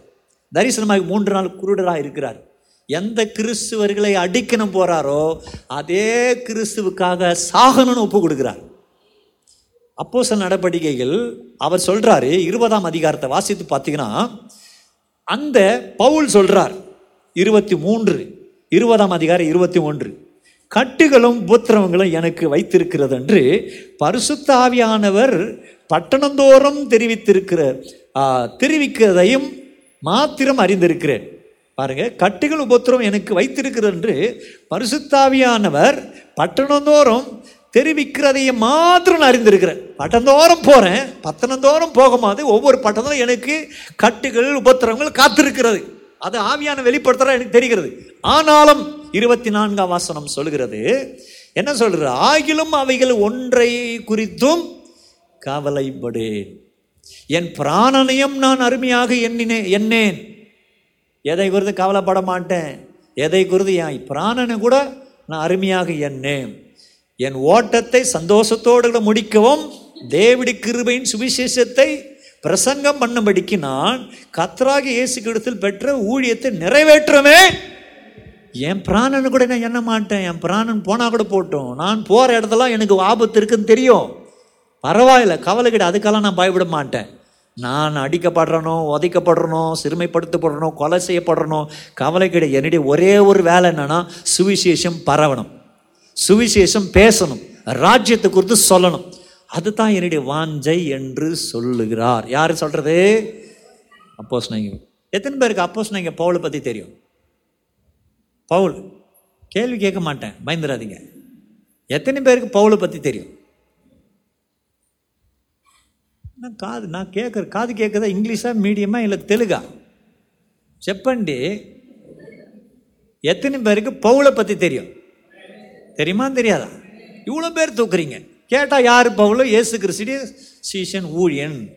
தரிசனமாகி மூன்று நாள் குருடராக இருக்கிறார். எந்த கிறிஸ்துவர்களை அடிக்கணும் போறாரோ அதே கிறிஸ்துவுக்காக சாகணும்னு ஒப்பு கொடுக்கிறார். அப்போ சில நடவடிக்கைகள் அவர் சொல்றாரு இருபதாம் அதிகாரத்தை வாசித்து பார்த்தீங்கன்னா அந்த பவுல் சொல்றார் இருபத்தி மூன்று இருபதாம் அதிகாரம் இருபத்தி ஒன்று கட்டுகளும் உபத்திரவங்களும் எனக்கு வைத்திருக்கிறது என்று பரிசுத்தாவியானவர் பட்டணந்தோறும் தெரிவித்திருக்கிற தெரிவிக்கிறதையும் மாத்திரம் அறிந்திருக்கிறேன். பாருங்க கட்டுகள் உபத்திரம் எனக்கு வைத்திருக்கிறது என்று பரிசுத்தாவியானவர் பட்டணந்தோறும் தெரிவிக்கிறதையும் மாத்திரம் நான் அறிந்திருக்கிறேன். பட்டந்தோறும் போகிறேன் பத்தனந்தோறும் போகும்போது ஒவ்வொரு பட்டணம் எனக்கு கட்டுகள் உபத்திரங்கள் காத்திருக்கிறது. அது ஆவியான வெளிப்படுத்துகிற எனக்கு தெரிகிறது. ஆனாலும் இருபத்தி நான்காம் வாசனம் சொல்கிறது என்ன சொல்கிறது ஆகிலும் அவைகள் ஒன்றை குறித்தும் கவலைப்படேன் என் பிராணனையும் நான் அருமையாக எண்ணினேன் எண்ணேன். எதை குறித்து கவலைப்பட மாட்டேன்? எதை குறித்து என் பிராணனை கூட நான் அருமையாக எண்ணேன். என் ஓட்டத்தை சந்தோஷத்தோடு முடிக்கவும் தேவடி கிருபையின் சுவிசேஷத்தை பிரசங்கம் பண்ணும்படிக்கு நான் கத்ராகி இயேசு கிடத்தில் பெற்ற ஊழியத்தை நிறைவேற்றுமே என் பிராணனு கூட நான் எண்ண மாட்டேன். என் பிராணன் போனால் கூட போட்டோம். நான் போகிற இடத்துல எனக்கு ஆபத்து இருக்குன்னு தெரியும். பரவாயில்ல கவலை கிட்ட அதுக்கெல்லாம் நான் பயப்பட மாட்டேன். நான் அடிக்கப்படுறனோ உதைக்கப்படுறனோ சிறுமைப்படுத்தப்படுறனோ கொலை செய்யப்படுறனோ கவலை கிட என்னுடைய ஒரே ஒரு வேலை என்னன்னா சுவிசேஷம் பரவணும். சுவிசேஷம் பேசணும் ராஜ்யத்தை குறித்து சொல்லணும். அதுதான் என்னுடைய வாஞ்சை என்று சொல்லுகிறார். யார் சொல்கிறது அப்போஸ் நீங்கள் எத்தனை பேருக்கு அப்போஸ் நீங்கள் பவுலை பற்றி தெரியும்? பவுல். கேள்வி கேட்க மாட்டேன் பயந்துடாதீங்க. எத்தனை பேருக்கு பவுலை பற்றி தெரியும்? நான் காது நான் கேட்குற காது கேட்குறதா இங்கிலீஷாக மீடியமாக இல்லை தெலுங்கா? செப்பண்டி எத்தனை பேருக்கு பவுளை பற்றி தெரியும்? தெரியுமா தெரியாதா? இவ்வளோ பேர் தூக்குறீங்க. கேட்டால் யார் பவுலோ? இயேசு கிறிஸ்டி சீசன் ஊழியன்.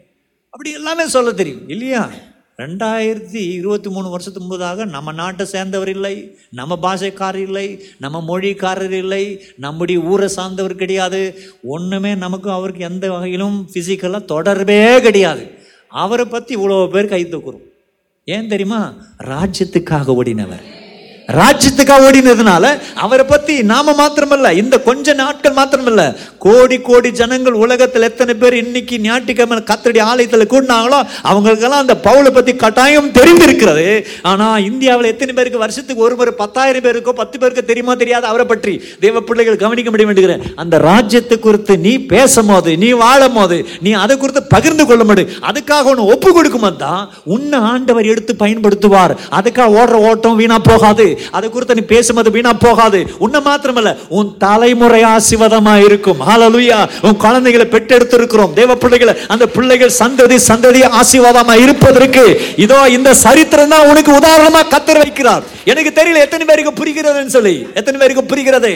அப்படி எல்லாமே சொல்ல தெரியும். இல்லையா? ரெண்டாயிரத்தி இருபத்தி மூணு வருஷத்துக்கு முன்பதாக நம்ம நாட்டை சேர்ந்தவர் இல்லை நம்ம பாஷைக்காரர் இல்லை நம்ம மொழிக்காரர் இல்லை நம்முடைய ஊரை சார்ந்தவர் கிடையாது. ஒன்றுமே நமக்கும் அவருக்கு எந்த வகையிலும் ஃபிசிக்கலாக தொடர்பே கிடையாது. அவரை பற்றி இவ்வளோ பேர் கை தூக்குறோம். ஏன் தெரியுமா? ராஜ்யத்துக்காக ஓடினவர். ராஜ்யத்துக்காக ஓடினதுனால அவரை பத்தி நாம மாத்திரமல்ல இந்த கொஞ்ச நாட்கள் மாத்திரமல்ல. கோடி கோடி ஜனங்கள் உலகத்தில் எத்தனை பேர் இன்னைக்கு ஞாயிற்றுக்கிழமை கத்தடி ஆலயத்தில் கூடினாங்களோ அவங்களுக்கெல்லாம் அந்த பவுலை பத்தி கட்டாயம் தெரிந்திருக்கிறது. ஆனா இந்தியாவில் எத்தனை பேருக்கு வருஷத்துக்கு ஒரு முறை பத்தாயிரம் பேருக்கோ பத்து பேருக்கு தெரியுமா தெரியாது அவரை பற்றி. தெய்வ பிள்ளைகள் கவனிக்க முடிய வேண்டுகிறேன் அந்த ராஜ்யத்தை குறித்து நீ பேசும் போது நீ வாழும் போது நீ அதை குறித்து பகிர்ந்து கொள்ள முடியும் அதுக்காக ஒன்று ஒப்பு கொடுக்கும் தான் உன்னை ஆண்டவர் எடுத்து பயன்படுத்துவார். அதுக்காக ஓடுற ஓட்டம் வீணா போகாது. அதை குறித்து நீ பேசும்போது வீணா போகாது. உன்னை மாத்திரமல்ல உன் தலைமுறை ஆசிர்வாதமா இருக்கும். ஹாலலுயா உன் குழந்தைகளை பெற்றெடுத்து இருக்கிறோம் தேவ பிள்ளைகளை அந்த பிள்ளைகள் சந்ததி சந்ததி ஆசீர்வாதமா இருப்பதற்கு இதோ இந்த சரித்திரம் தான் உனக்கு உதாரணமா கத்தர் வைக்கிறார். எனக்கு தெரியல எத்தனை பேருக்கு புரிகிறதுன்னு சொல்லி. எத்தனை பேருக்கு புரிகிறது?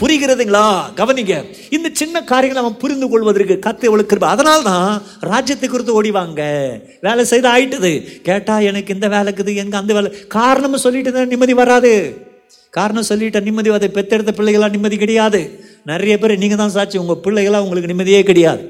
புரிகிறதுங்களா? கவனிங்க. இந்த சின்ன காரியங்களை அவன் புரிந்து கொள்வதற்கு கத்து எவ்வளவு கிருபை. அதனால தான் ராஜ்யத்தை குறித்து ஓடிவாங்க. வேலை செய்து ஆயிட்டுது. கேட்டா எனக்கு இந்த வேலைக்குது எங்க அந்த வேலை காரணம் சொல்லிட்டு தான் நிம்மதி வராது. காரணம் சொல்லிட்ட நிம்மதி அதை பெத்தெடுத்த பிள்ளைகளாக நிம்மதி கிடையாது. நிறைய பேர் நீங்க தான் சாட்சி. உங்க பிள்ளைகளாக உங்களுக்கு நிம்மதியே கிடையாது.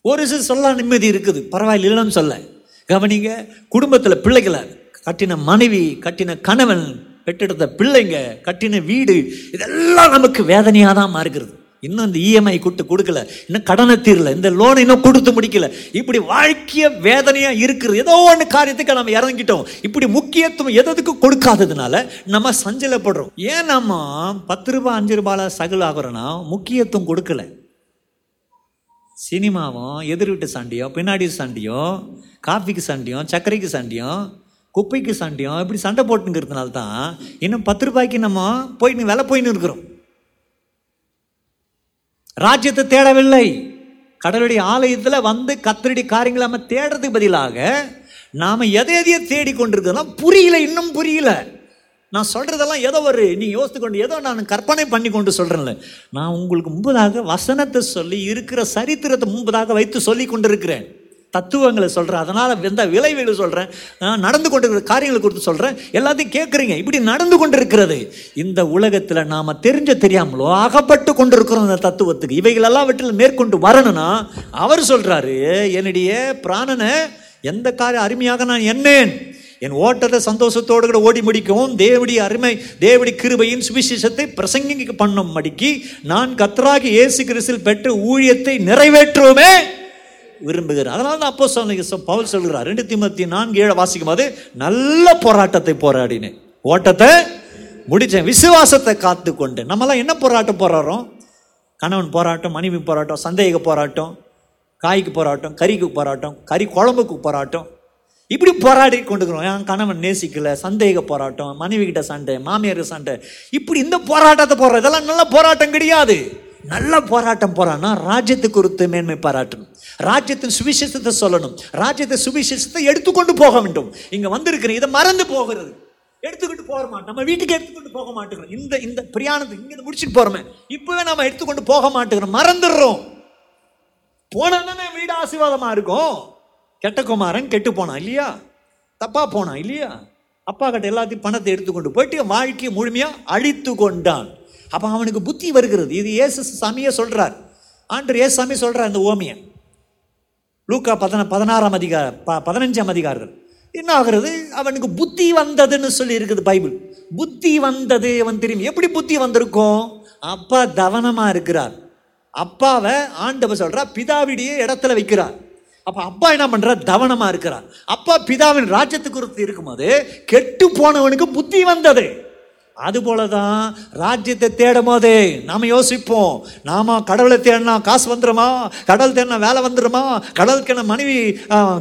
ஒரு சில சொல்லலாம் நிம்மதி இருக்குது. பரவாயில்ல இல்லைன்னு சொல்ல. கவனிங்க. குடும்பத்தில் பிள்ளைகளை கட்டின மனைவி கட்டின கணவன் பெற்றெடுத்த பிள்ளைங்க கட்டின வீடு இதெல்லாம் நமக்கு வேதனையாக தான் மாறுகிறது. இன்னும் இந்த இஎம்ஐ கூட்டு கொடுக்கல இன்னும் கடனை தீரல இந்த லோன் இன்னும் கொடுத்து முடிக்கல. இப்படி வாழ்க்கைய வேதனையாக இருக்குது ஏதோ ஒன்று காரியத்துக்கு நம்ம இறங்கிட்டோம். இப்படி முக்கியத்துவம் எதுக்கு கொடுக்காததுனால நம்ம சஞ்சலப்படுறோம். ஏன் நம்ம பத்து ரூபாய் அஞ்சு ரூபாயில் சகல் ஆகுறோன்னா முக்கியத்துவம் கொடுக்கல. சினிமாவும் எதிர் வீட்டு சண்டையும் பின்னாடி சண்டையும் காஃபிக்கு சண்டையும் சர்க்கரைக்கு சண்டையும் குப்பைக்கு சண்டையும் இப்படி சண்டை போட்டுங்கிறதுனால தான் இன்னும் பத்து ரூபாய்க்கு நம்ம போயின்னு விலை போயின்னு இருக்கிறோம். ராஜ்யத்தை தேடவில்லை. கடவுளுடைய ஆலயத்தில் வந்து கத்தருடைய காரியங்களை நம்ம தேடுறதுக்கு பதிலாக நாம் எதை எதையோ தேடி கொண்டிருக்கிறதெல்லாம் புரியல இன்னும் புரியல. நான் சொல்கிறதெல்லாம் ஏதோ ஒரு நீ யோசித்து கொண்டு ஏதோ நான் கற்பனை பண்ணி கொண்டு சொல்கிறேன்ல நான் உங்களுக்கு முன்பதாக வசனத்தை சொல்லி இருக்கிற சரித்திரத்தை முன்பதாக வைத்து சொல்லி கொண்டிருக்கிறேன். தத்துவங்களை சொல்கிறேன் அதனால் எந்த விளைவுகளை சொல்கிறேன் நடந்து கொண்டிருக்கிற காரியங்களை குறித்து சொல்கிறேன் எல்லாத்தையும் கேட்குறீங்க இப்படி நடந்து கொண்டிருக்கிறது. இந்த உலகத்தில் நாம் தெரிஞ்ச தெரியாமலோ அகப்பட்டு கொண்டிருக்கிறோம் இந்த தத்துவத்துக்கு. இவைகளெல்லாம் வீட்டில் மேற்கொண்டு வரணும்னா அவர் சொல்கிறாரு என்னுடைய பிராணனை எந்த காரியம் அருமையாக நான் என்னேன் என் ஓட்டத்தை சந்தோஷத்தோடு கூட ஓடி முடிக்கவும் தேவடி அருமை தேவடி கிருபையின் சுவிசேஷத்தை பிரசங்கிக்க பண்ணும் மடிக்கு நான் கத்தராகி இயேசு கிறிஸ்தில் பெற்ற ஊழியத்தை நிறைவேற்றுவோமே. விரும்புகிறார். அதனால தான் அப்போ சொன்ன பவுல் சொல்கிறார். ரெண்டு திமுத்தி நான்கு ஏழை வாசிக்கும் போது நல்ல போராட்டத்தை போராடினேன் ஓட்டத்தை முடித்தேன். விசுவாசத்தை காத்து கொண்டேன். நம்மலாம் என்ன போராட்டம் போராடுறோம்? கணவன் போராட்டம் மனைவி போராட்டம் சந்தேக போராட்டம் காய்க்கு போராட்டம் கறிக்கு போராட்டம் கறி குழம்புக்கு போராட்டம். இப்படி போராடி கொண்டுக்கிறோம் என் கணவன் நேசிக்கல சந்தேக போராட்டம் மனைவி கிட்ட சண்டை மாமியார் சண்டை. இப்படி இந்த போராட்டத்தை போடுற இதெல்லாம் நல்ல போராட்டம் கிடையாது. நல்ல போராட்டம் போறான்னா ராஜ்யத்தை குறித்து மேன்மை பாராட்டணும். ராஜ்யத்தின் சுவிசேஷத்தை சொல்லணும். ராஜ்யத்தை சுவிசேஷத்தை எடுத்துக்கொண்டு போக வேண்டும். இங்க வந்திருக்கிறேன் இதை மறந்து போகிறது. எடுத்துக்கிட்டு போக மாட்டோம். நம்ம வீட்டுக்கு எடுத்துக்கொண்டு போக மாட்டேங்கிறோம். இந்த இந்த பிரயாணத்தை இங்கே முடிச்சுட்டு போறோமே. இப்பவே நம்ம எடுத்துக்கொண்டு போக மாட்டேங்கிறோம். மறந்துடுறோம். போனா தானே வீடு ஆசீர்வாதமா இருக்கும். கெட்ட குமாரன் கெட்டு போனான் இல்லையா? தப்பா போனான் இல்லையா? அப்பா கிட்ட எல்லாத்தையும் பணத்தை எடுத்துக்கொண்டு போயிட்டு வாழ்க்கையை முழுமையாக அழித்து கொண்டான். அப்போ அவனுக்கு புத்தி வருகிறது. இது ஏசு சாமியே சொல்கிறார் ஆண்டு ஏசு சாமி சொல்றார் இந்த ஓமியை லூக்கா பதின பதினாறாம் அதிகார ப பதினஞ்சாம் அதிகாரங்கள். என்ன ஆகுறது? அவனுக்கு புத்தி வந்ததுன்னு சொல்லி இருக்குது பைபிள். புத்தி வந்தது அவன் தெரியும் எப்படி புத்தி வந்திருக்கும்? அப்பா தவனமாக இருக்கிறார். அப்பாவை ஆண்டவர் சொல்கிறா பிதாவிடைய இடத்துல வைக்கிறார். அப்போ அப்பா என்ன பண்ணுறா தவனமாக இருக்கிறார். அப்பா பிதாவின் ராஜ்யத்துக்கு குறித்து இருக்கும்போது கெட்டு போனவனுக்கு புத்தி வந்தது. அதுபோல தான் ராஜ்யத்தை தேடும் போதே நாம் யோசிப்போம். நாம கடவுளை தேடினா காசு வந்துடுமா கடவுள் தேடினா வேலை வந்துடுமா கடவுளுக்கு மனைவி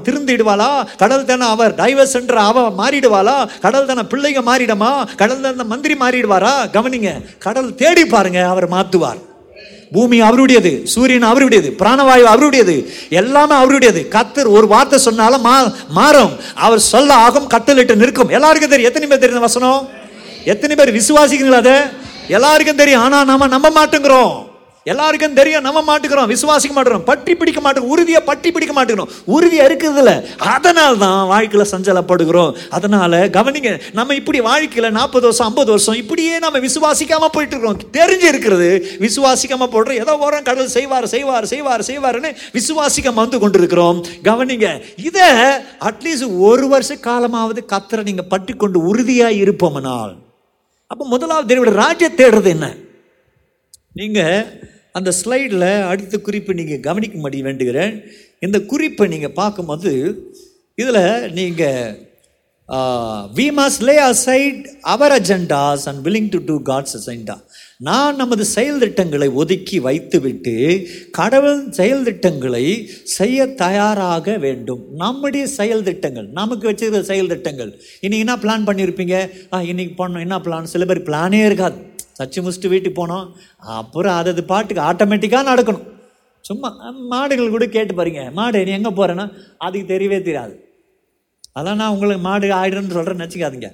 திருந்திடுவாளா? கடவுள் தேனா அவர் டைவர்ஸ் என்ற அவ மாறிடுவாளா? கடவுள் தான பிள்ளைங்க மாறிடுமா? கடவுள் தான மந்திரி மாறிடுவாரா? கவனிங்க கடவுள் தேடி பாருங்க அவர் மாற்றுவார் பூமி அவருடையது சூரியன் அவருடையது பிராணவாயு அவருடையது எல்லாமே அவருடையது. கத்தர் ஒரு வார்த்தை சொன்னாலும் மா மாறும். அவர் சொல்ல ஆகும் கட்டளிட்டு நிற்கும். எல்லாருக்கும் தெரியும். எத்தனை பேர் தெரியும் வசனம்? எத்தனை பேர் விசுவாசிக்கிறீங்களா அதை? எல்லாருக்கும் தெரியும். ஆனால் நம்ம நம்ப மாட்டேங்கிறோம். எல்லாருக்கும் தெரியும். நம்ம மாட்டுக்கிறோம் விசுவாசிக்க மாட்டேங்கிறோம். பற்றி பிடிக்க மாட்டோம் உறுதியை பற்றி பிடிக்க மாட்டேங்கிறோம். உறுதியாக இருக்குது இல்ல அதனால தான் வாழ்க்கையில் சஞ்சலப்படுகிறோம். அதனால கவனிங்க நம்ம இப்படி வாழ்க்கையில் நாற்பது வருஷம் ஐம்பது வருஷம் இப்படியே நம்ம விசுவாசிக்காம போயிட்டு இருக்கிறோம் தெரிஞ்சு இருக்கிறது. விசுவாசிக்காம போடுறோம் ஏதோ ஓரம் கடவுள் செய்வார் செய்வார் செய்வார் செய்வார்னு விசுவாசிக்காம வந்து கொண்டிருக்கிறோம். கவனிங்க இதை அட்லீஸ்ட் ஒரு வருஷ காலமாவது கத்திர நீங்கள் பற்றி கொண்டு உறுதியாக இருப்போம்னால் அப்போ முதலாவது தேவனுடைய ராஜ்ய தேடுறது என்ன? நீங்கள் அந்த ஸ்லைடில் அடுத்த குறிப்பை நீங்கள் கவனிக்க கவனிக்கும்படி வேண்டுகிறேன். இந்த குறிப்பை நீங்கள் பார்க்கும்போது இதில் நீங்கள் we must lay aside our agendas and willing to do God's agenda நான் நமது செயல் திட்டங்களை ஒதுக்கி வைத்துவிட்டு கடவுள் செயல் திட்டங்களை செய்ய தயாராக வேண்டும். நம்முடைய செயல் திட்டங்கள் நமக்கு வச்சிருக்கிற செயல் திட்டங்கள் இன்னைக்கு என்ன பிளான் பண்ணியிருப்பீங்க ஆ இன்னைக்கு பண்ணோம். என்ன பிளான் சில பேர் பிளானே இருக்காது. சச்சி முடிச்சுட்டு வீட்டுக்கு போனோம். அப்புறம் அது அது பாட்டுக்கு ஆட்டோமேட்டிக்காக நடக்கணும். சும்மா மாடுகள் கூட கேட்டு பாருங்க. மாடு நீ எங்கே போகிறேன்னா அதுக்கு தெரியவே தெரியாது அதான் நான் உங்களுக்கு மாடு ஆயிடுன்னு சொல்கிறேன்னு நினச்சிக்காதீங்க.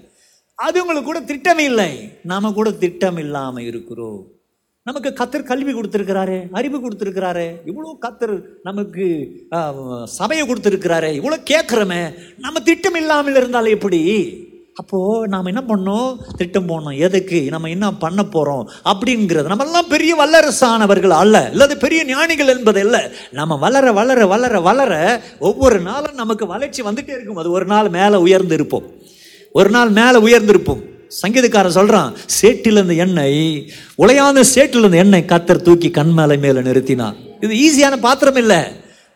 அது உங்களுக்கு கூட திட்டம் இல்லை நாம கூட திட்டம் இல்லாமல் இருக்கிறோம். நமக்கு கத்தர் கல்வி கொடுத்துருக்கிறாரு அறிவு கொடுத்துருக்கிறாரு. இவ்வளோ கத்தர் நமக்கு சபையை கொடுத்துருக்கிறாரு. இவ்வளோ கேட்குறோமே நம்ம திட்டம் இல்லாமல் இருந்தால் எப்படி? அப்போது நாம் என்ன பண்ணோம்? திட்டம் போடணும் எதுக்கு? நம்ம என்ன பண்ண போகிறோம் அப்படிங்கிறது. நம்ம எல்லாம் பெரிய வல்லரசானவர்கள் அல்ல. இல்லாத பெரிய ஞானிகள் என்பது இல்லை. நம்ம வளர வளர வளர வளர ஒவ்வொரு நாளும் நமக்கு வளர்ச்சி வந்துகிட்டே இருக்கும். அது ஒரு நாள் மேலே உயர்ந்து இருப்போம். ஒரு நாள் மேலே உயர்ந்திருப்போம். சங்கீதக்காரன் சொல்கிறான் சேட்டிலிருந்து இருந்த எண்ணெய் உலையான சேட்டிலிருந்து இருந்த எண்ணெய் கத்தர் தூக்கி கண் மேலே மேலே நிறுத்தினார். இது ஈஸியான பாத்திரம் இல்லை.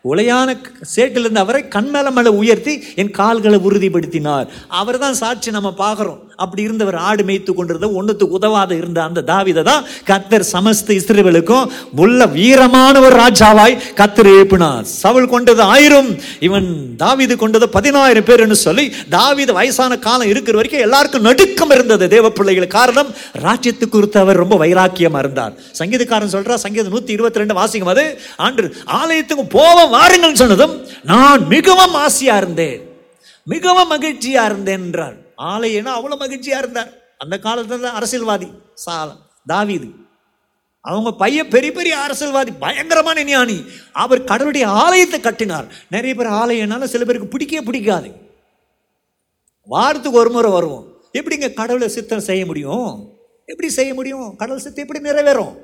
உலையான சேட்டிலிருந்து அவரை கண்மேல மேலே உயர்த்தி என் கால்களை உறுதிப்படுத்தினார். அவர் தான் சாட்சி நம்ம பார்க்குறோம். அப்படி இருந்தவர் ஆடு மேய்த்து கொண்டிருந்த ஒன்றுத்துக்கு உதவாத இருந்த அந்த தாவிதை தான் கத்தர் சமஸ்த இஸ்ரேவலுக்கும் உள்ள வீரமான ஒரு ராஜாவாய் கத்தர் எழுப்பினார். சவுல் கொண்டது ஆயிரம் இவன் தாவிது கொண்டது பதினாயிரம் பேர்னு சொல்லி தாவித வயசான காலம் இருக்கிற வரைக்கும் எல்லாருக்கும் நடுக்கம் இருந்தது. தேவ பிள்ளைகள் காரணம் ராஜ்யத்துக்கு குறித்து அவர் ரொம்ப வைராக்கியமா இருந்தார். சங்கீதக்காரன் சொல்றா சங்கீதம் நூத்தி இருபத்தி ரெண்டு வாசிக்கும் அது ஆண்டு ஆலயத்துக்கு போவ வாருங்கள் சொன்னதும் நான் மிகவும் ஆசையா இருந்தேன் மிகவும் மகிழ்ச்சியா இருந்தேன் என்றார். ஆலையனா அவ்வளோ மகிழ்ச்சியாக இருந்தார். அந்த காலத்துல தான் அரசியல்வாதி சாலம் தாவிது. அவங்க பையன் பெரிய பெரிய அரசியல்வாதி பயங்கரமான ஞானி. அவர் கடவுளுடைய ஆலயத்தை கட்டினார். நிறைய பேர் ஆலயம்னால சில பேருக்கு பிடிக்கவே பிடிக்காது. வாரத்துக்கு ஒரு முறை வருவோம். எப்படிங்க கடவுளை சித்தம் செய்ய முடியும்? எப்படி செய்ய முடியும்? கடவுள் சித்தம் எப்படி நிறைவேறும்?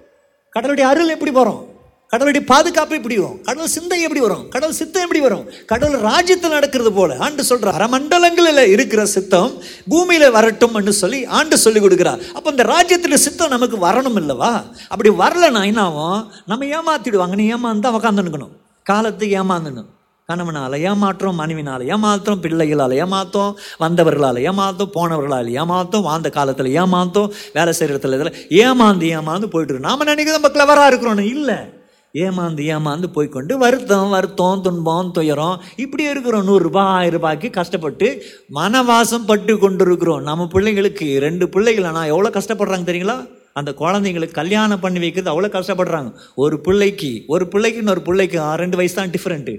கடவுளுடைய அருள் எப்படி வரும்? கடவுளுடைய பாதுகாப்பு எப்படி வரும்? கடவுள் சிந்தை எப்படி வரும்? கடவுள் சித்தம் எப்படி வரும்? கடவுள் ராஜ்யத்தில் நடக்கிறது போல. ஆண்டு சொல்ற அறமண்டலங்களில் இருக்கிற சித்தம் பூமியில வரட்டும் சொல்லி ஆண்டு சொல்லி கொடுக்கிறார். அப்போ இந்த ராஜ்யத்தில் சித்தம் நமக்கு வரணும் இல்லவா? அப்படி வரலன்னா என்ன ஆகும்? நம்ம ஏமாத்திடுவாங்க. நீ ஏமாந்து உக்காந்துக்கணும் காலத்துக்கு ஏமாந்துணும். கணவனால் ஏமாற்றம் மனைவினால் ஏமாத்தோம் பிள்ளைகளால் ஏமாத்தோம் வந்தவர்களால் ஏமாத்தோம் போனவர்களால் ஏமாத்தோம் வாழ்ந்த காலத்தில் ஏமாத்தோம் வேலை செய்கிற இடத்துல இதில் ஏமாந்து ஏமாந்து போயிட்டு நாம் நாம நினைக்கிறோம் நம்ம கிளவராக இருக்கிறோன்னு இல்லை. ஏமாந்து ஏமாந்து போய்க்கொண்டு வருத்தம் வருத்தம் துன்பம் துயரம். இப்படி இருக்கிறோம். நூறுரூபா ஆயிரம் ரூபாய்க்கு கஷ்டப்பட்டு மனவாசம் பட்டு கொண்டு இருக்கிறோம் நம்ம பிள்ளைங்களுக்கு ரெண்டு பிள்ளைகள் ஆனால் எவ்வளோ கஷ்டப்படுறாங்க தெரியுங்களா? அந்த குழந்தைங்களுக்கு கல்யாணம் பண்ணி வைக்கிறது அவ்வளோ கஷ்டப்படுறாங்க. ஒரு பிள்ளைக்கு ஒரு பிள்ளைக்கு இன்னொரு பிள்ளைக்கு ஆ, ரெண்டு வயசு தான் டிஃப்ரெண்ட்டு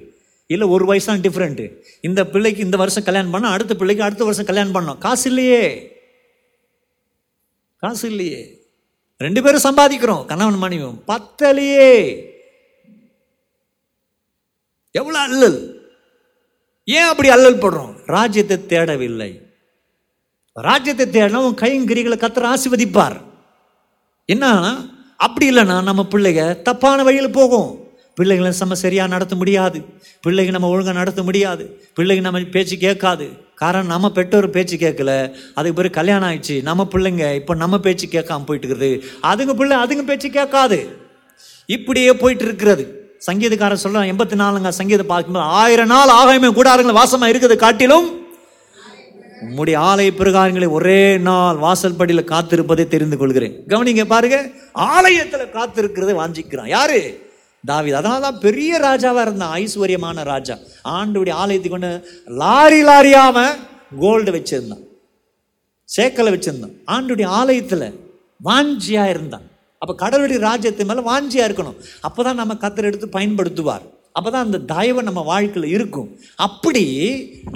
இல்லை ஒரு வயசு தான் டிஃப்ரெண்ட்டு இந்த பிள்ளைக்கு இந்த வருஷம் கல்யாணம் பண்ணோம் அடுத்த பிள்ளைக்கு அடுத்த வருஷம் கல்யாணம் பண்ணோம். காசு இல்லையே. காசு இல்லையே. ரெண்டு பேரும் சம்பாதிக்கிறோம். கணவன் மனைவியும் பத்தலையே. எவ்வளோ அல்லல்? ஏன் அப்படி அல்லல் படுறோம்? ராஜ்யத்தை தேடவில்லை. ராஜ்யத்தை தேடினா உன் கைங்கரிகளை கத்துற ஆசிர்வதிப்பார். என்ன? அப்படி இல்லைன்னா நம்ம பிள்ளைங்க தப்பான வழியில் போகும். பிள்ளைகளை நம்ம சரியாக நடத்த முடியாது. பிள்ளைங்க நம்ம ஒழுங்காக நடத்த முடியாது. பிள்ளைங்க நம்ம பேச்சு கேட்காது. காரணம் நம்ம பெற்றோர் பேச்சு கேட்கல. அதுக்கு பிறகு கல்யாணம் ஆயிடுச்சு. நம்ம பிள்ளைங்க இப்போ நம்ம பேச்சு கேட்காம போயிட்டு இருக்குது. அதுங்க பிள்ளை அதுங்க பேச்சு கேட்காது. இப்படியே போயிட்டு இருக்கிறது. சங்கீதக்காரன் சொல்றான் எண்பத்தி நாலுங்க சங்கீதம் பார்க்கும்போது ஆயிரம் நாள் ஆகாயமே கூடாரங்கள் வாசமா இருக்குது காட்டிலும் உம்முடைய ஆலய பிரகாரங்களை ஒரே நாள் வாசல் படியில் காத்திருப்பதை தெரிந்து கொள்கிறேன். கவனிங்க பாருங்க ஆலயத்தில் காத்திருக்கிறதை வாஞ்சிக்கிறான். யாரு? தாவித். அதனால தான் பெரிய ராஜாவாக இருந்தான் ஐஸ்வர்யமான ராஜா. ஆண்டுடைய ஆலயத்துக்கு கொண்டு லாரி லாரியாம கோல்டு வச்சிருந்தான். சேக்கலை வச்சிருந்தான். ஆண்டுடைய ஆலயத்தில் வாஞ்சியா இருந்தான். அப்போ கடவுளுடைய ராஜ்யத்து மேலே வாஞ்சியாக இருக்கணும். அப்போ தான் நம்ம கத்தர் எடுத்து பயன்படுத்துவார். அப்போ தான் அந்த தயவு நம்ம வாழ்க்கையில் இருக்கும். அப்படி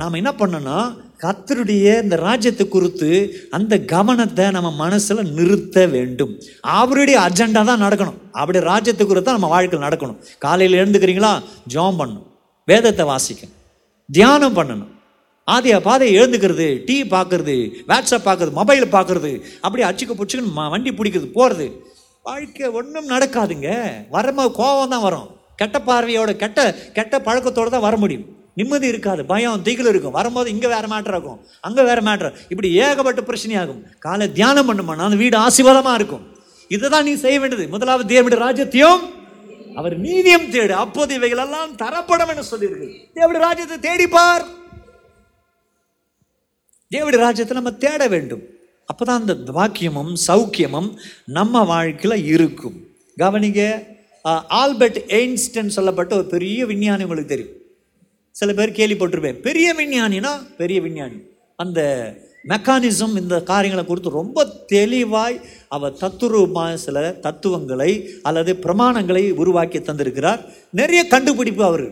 நாம் என்ன பண்ணணும் கத்தருடைய இந்த ராஜ்யத்தை குறித்து அந்த கவனத்தை நம்ம மனசில் நிறுத்த வேண்டும். அவருடைய அஜெண்டா தான் நடக்கணும். அவருடைய ராஜ்யத்தை குறித்து தான் நம்ம வாழ்க்கையில் நடக்கணும். காலையில் எழுந்துக்கிறீங்களா? ஜோம் பண்ணணும். வேதத்தை வாசிக்கணும். தியானம் பண்ணணும். ஆதியா பாதை எழுந்துக்கிறது டீ பார்க்கறது வாட்ஸ்அப் பார்க்கறது மொபைல் பார்க்கறது அப்படியே அச்சுக்க புச்சுக்குன்னு வண்டி பிடிக்கிறது போகிறது வாழ்க்கை ஒன்றும் நடக்காதுங்க. வரும்போது கோபம் தான் வரும். கெட்ட பார்வையோட கெட்ட கெட்ட பழக்கத்தோடு தான் வர முடியும். நிம்மதி இருக்காது பயம் திகில் இருக்கும். வரும்போது இங்கே வேறு மேட்டர் இருக்கும் அங்கே வேறு மேட்டர் இப்படி ஏகப்பட்ட பிரச்சனையாகும். காலை தியானம் பண்ணுமானா அந்த வீடு ஆசீர்வாதமாக இருக்கும். இதை தான் நீ செய்ய வேண்டியது. முதலாவது தேவனுடைய ராஜ்யத்தையும் அவர் நீதியம் தேடு. அப்போது இவைகள் எல்லாம் தரப்படும் என்று சொல்லியிருக்கு தேவனுடைய ராஜ்யத்தை தேடிப்பார். தேவனுடைய ராஜ்யத்தை நம்ம தேட வேண்டும். அப்போ தான் அந்த வாக்கியமும் சௌக்கியமும் நம்ம வாழ்க்கையில் இருக்கும். கவனிங்க ஆல்பர்ட் எயின்ஸ்டன் சொல்லப்பட்ட ஒரு பெரிய விஞ்ஞானி உங்களுக்கு தெரியும். சில பேர் கேள்விப்பட்டிருப்பேன். பெரிய விஞ்ஞானினா பெரிய விஞ்ஞானி. அந்த மெக்கானிசம் இந்த காரியங்களை குறித்து ரொம்ப தெளிவாய் அவர் தத்துரூபமாக சில தத்துவங்களை அல்லது பிரமாணங்களை உருவாக்கி தந்திருக்கிறார். நிறைய கண்டுபிடிப்பு அவர்.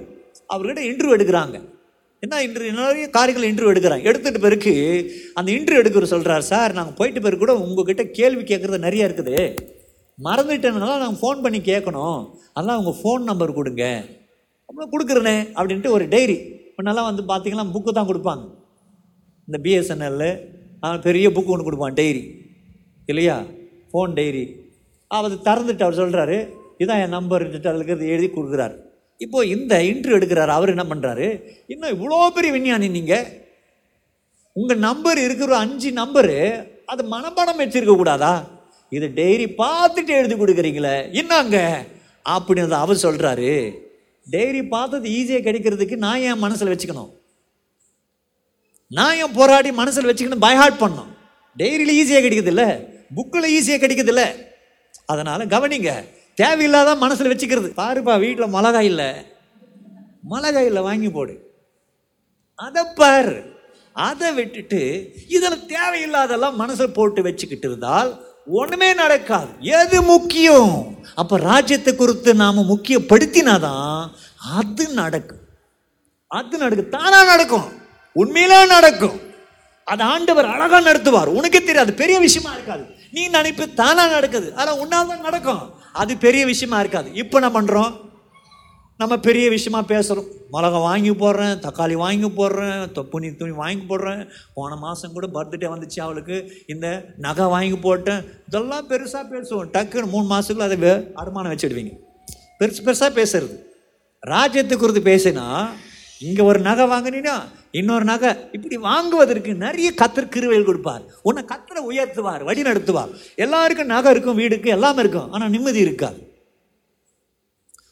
அவர்கிட்ட இன்டர்வியூ எடுக்கிறாங்க. என்ன இன்டர்வியூ நிறைய காரியங்கள் இன்டர்வியூ எடுக்கிறான். எடுத்துட்டு பிறகு அந்த இன்டர்வியூ எடுக்கிற சொல்கிறார் சார் நாங்கள் போயிட்டு பிறகு கூட உங்ககிட்ட கேள்வி கேட்குறது நிறையா இருக்குது. மறந்துட்டேனால நாங்கள் ஃபோன் பண்ணி கேட்கணும் அதெல்லாம் உங்கள் ஃபோன் நம்பர் கொடுங்க. அப்புறம் கொடுக்குறேனே அப்படின்ட்டு ஒரு டைரி முன்னெல்லாம் வந்து பார்த்தீங்கன்னா புக்கு தான் கொடுப்பாங்க. இந்த பிஎஸ்என்எல்லு பெரிய புக்கு ஒன்று கொடுப்பான் டைரி இல்லையா? ஃபோன் டைரி அவர் திறந்துட்டு அவர் சொல்கிறாரு இதான் என் நம்பர் அதில் இருக்கிறது எழுதி கொடுக்குறாரு. இப்போ இந்த இன்டர்வியூ எடுக்கிறார் அவர் என்ன பண்ணுறாரு இன்னும் இவ்வளோ பெரிய விஞ்ஞானி நீங்கள் உங்கள் நம்பர் இருக்கிற அஞ்சு நம்பரு அது மனப்பாடம் வச்சிருக்க கூடாதா? இது டெய்ரி பார்த்துட்டு எழுதி கொடுக்குறீங்களே என்னங்க? அப்படின்னு அவர் சொல்கிறாரு டெய்ரி பார்த்தது ஈஸியாக கிடைக்கிறதுக்கு நான் என் மனசில் வச்சுக்கணும்? நான் என் போராடி மனசில் வச்சுக்கணும் பைஹார்ட் பண்ணணும்? டெய்ரியில் ஈஸியாக கிடைக்குது இல்லை புக்கில் ஈஸியாக கிடைக்குது இல்லை அதனால் கவனிங்க தேவையில்லாத மனசில் வச்சுக்கிறது. பாருப்பா வீட்டில் மிளகாய் இல்லை. மிளகாய் இல்லை வாங்கி போடு. அதை பாரு. அதை விட்டுட்டு இதில் தேவையில்லாதெல்லாம் மனசில் போட்டு வச்சுக்கிட்டு இருந்தால் ஒன்றுமே நடக்காது. எது முக்கியம்? அப்போ ராஜ்யத்தை குறித்து நாம் முக்கியப்படுத்தினாதான் அது நடக்கும். அது நடக்கும் தானாக நடக்கும். உண்மையிலே நடக்கும். அது ஆண்டவர் அழகாக நடத்துவார். உனக்கே தெரியாது பெரிய விஷயமா இருக்காது. நீ நினைப்பு தானா நடக்குது. ஆனால் உன்னால்தான் நடக்கும். அது பெரிய விஷயமா இருக்காது. இப்போ என்ன பண்ணுறோம் நம்ம பெரிய விஷயமா பேசுகிறோம் மிளகா வாங்கி போடுறேன் தக்காளி வாங்கி போடுறேன் துணி துணி வாங்கி போடுறேன். போன மாதம் கூட பர்த்டே வந்துச்சு அவளுக்கு. இந்த நகை வாங்கி போட்டேன். இதெல்லாம் பெருசாக பேசுவோம். டக்குன்னு மூணு மாதத்துக்குள்ள அதை அடமானம் வச்சிடுவீங்க. பெருசு பெருசாக பேசுறது. ராஜ்யத்தை குறித்து பேசினா இங்கே ஒரு நகை வாங்கினீங்கன்னா இன்னொரு நகை இப்படி வாங்குவதற்கு நிறைய கத்தர் கிருவையில் கொடுப்பார். உன்னை கத்தரை உயர்த்துவார் வழி நடத்துவார். எல்லாருக்கும் நகை இருக்கும் வீடுக்கு எல்லாமே இருக்கும். ஆனால் நிம்மதி இருக்காது.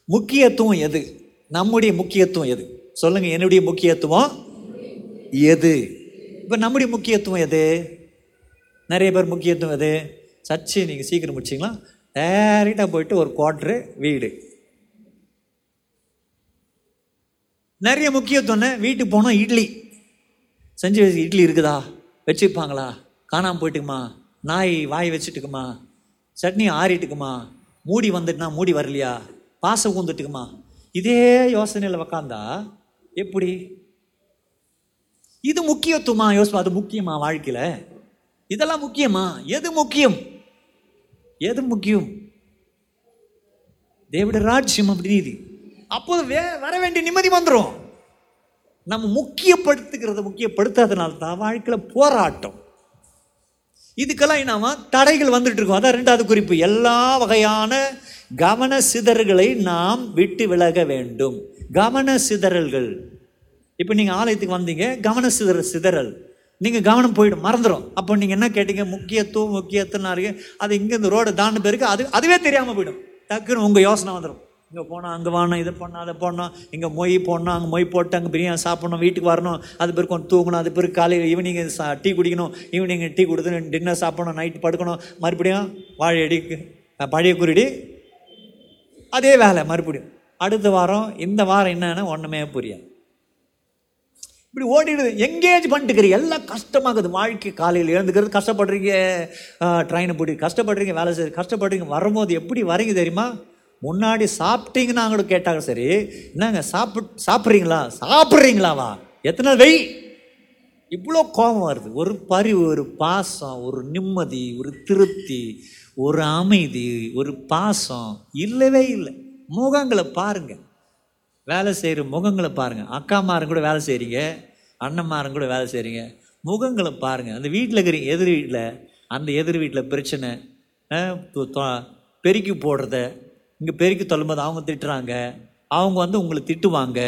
முக்கியத்துவம் எது? நம்முடைய முக்கியத்துவம் எது? சொல்லுங்க என்னுடைய முக்கியத்துவம் எது? இப்போ நம்முடைய முக்கியத்துவம் எது? நிறைய பேர் முக்கியத்துவம் எது? சர்ச்சு நீங்கள் சீக்கிரம் முடிச்சிங்களா? டேரெக்டாக போயிட்டு ஒரு குவாட்ரு வீடு. நிறைய முக்கியத்துவம் வீட்டுக்கு போனோம் இட்லி. செஞ்சு வச்சு இட்லி இருக்குதா? வச்சுப்பாங்களா? காணாமல் போயிட்டுக்குமா? நாய் வாய் வச்சுட்டுக்குமா? சட்னி ஆறிட்டுக்குமா? மூடி வந்துட்டுனா மூடி வரலையா? பாசம் கூந்துட்டுக்குமா இதே யோசனையில் உக்காந்தா எப்படி? இது முக்கியத்துவமா யோசிப்பா? அது முக்கியமா வாழ்க்கையில்? இதெல்லாம் முக்கியமா? எது முக்கியம்? எது முக்கியம்? தேவட ராஜ்யம் அப்படி இது. அப்போது வே வர வேண்டிய நிம்மதி வந்துடும் நம்ம முக்கியப்படுத்துகிறத முக்கியப்படுத்தாதனால தான் வாழ்க்கையில் போராட்டம். இதுக்கெல்லாம் என்னவா தடைகள் வந்துட்டு இருக்கும். அதான் ரெண்டாவது குறிப்பு. எல்லா வகையான கவன சிதறல்களை நாம் விட்டு விலக வேண்டும். கவன சிதறல்கள். இப்போ நீங்கள் ஆலயத்துக்கு வந்தீங்க கவன சிதற சிதறல். நீங்கள் கவனம் போயிடும் மறந்துடும் அப்போ நீங்கள் என்ன கேட்டீங்க? முக்கியத்துவம் முக்கியத்துவம் அது இங்கே இந்த ரோடை தாண்டு பிறகு அது அதுவே தெரியாமல் போயிடும். டக்குன்னு உங்கள் யோசனை வந்துடும் இங்கே போனோம் அங்கே வாணும் இதை பண்ணோம் அதை பண்ணோம் இங்கே மொய் போடணும் அங்கே மொய் போட்டு அங்கே பிரியாணி சாப்பிடணும் வீட்டுக்கு வரணும். அது பிறகு கொஞ்சம் தூங்கணும் அது பிறகு காலையில் ஈவினிங் டீ குடிக்கணும். ஈவினிங் டீ கொடுத்து டின்னர் சாப்பிடணும் நைட்டு படுக்கணும். மறுபடியும் வாழை அடிக்கு பழைய குருடி அதே வேலை மறுபடியும். அடுத்த வாரம் இந்த வாரம் என்னென்னா ஒன்றுமே புரியாது. இப்படி ஓடிடுது. எங்கேஜ் பண்ணிட்டுக்கிறீங்க. எல்லாம் கஷ்டமாகுது வாழ்க்கை காலையில் எழுந்துக்கிறது கஷ்டப்படுறீங்க. ட்ரெயினை பிடி கஷ்டப்படுறீங்க வேலை செய்யுது கஷ்டப்படுறீங்க. வரும்போது எப்படி வரீங்க தெரியுமா? முன்னாடி சாப்பிட்டீங்கன்னு கூட கேட்டாங்க சரி என்னங்க சாப்பிட் சாப்பிட்றீங்களா? சாப்பிட்றீங்களாவா எத்தனை வெய். இவ்வளோ கோபம் வருது. ஒரு பரிவு ஒரு பாசம் ஒரு நிம்மதி ஒரு திருப்தி ஒரு அமைதி ஒரு பாசம். இல்லவே இல்லை. முகங்களை பாருங்கள் வேலை செய்கிற முகங்களை பாருங்கள் அக்காமாரும் கூட வேலை செய்கிறீங்க அண்ணன்மாரும் கூட வேலை செய்கிறீங்க முகங்களை பாருங்கள் அந்த வீட்டில் இருக்கிறீங்க எதிர் வீட்டில் அந்த எதிர் வீட்டில் பிரச்சனை பெருக்கி போடுறத இங்கே பெருக்கி தொல்லும்போது அவங்க திட்டுறாங்க. அவங்க வந்து உங்களை திட்டுவாங்க.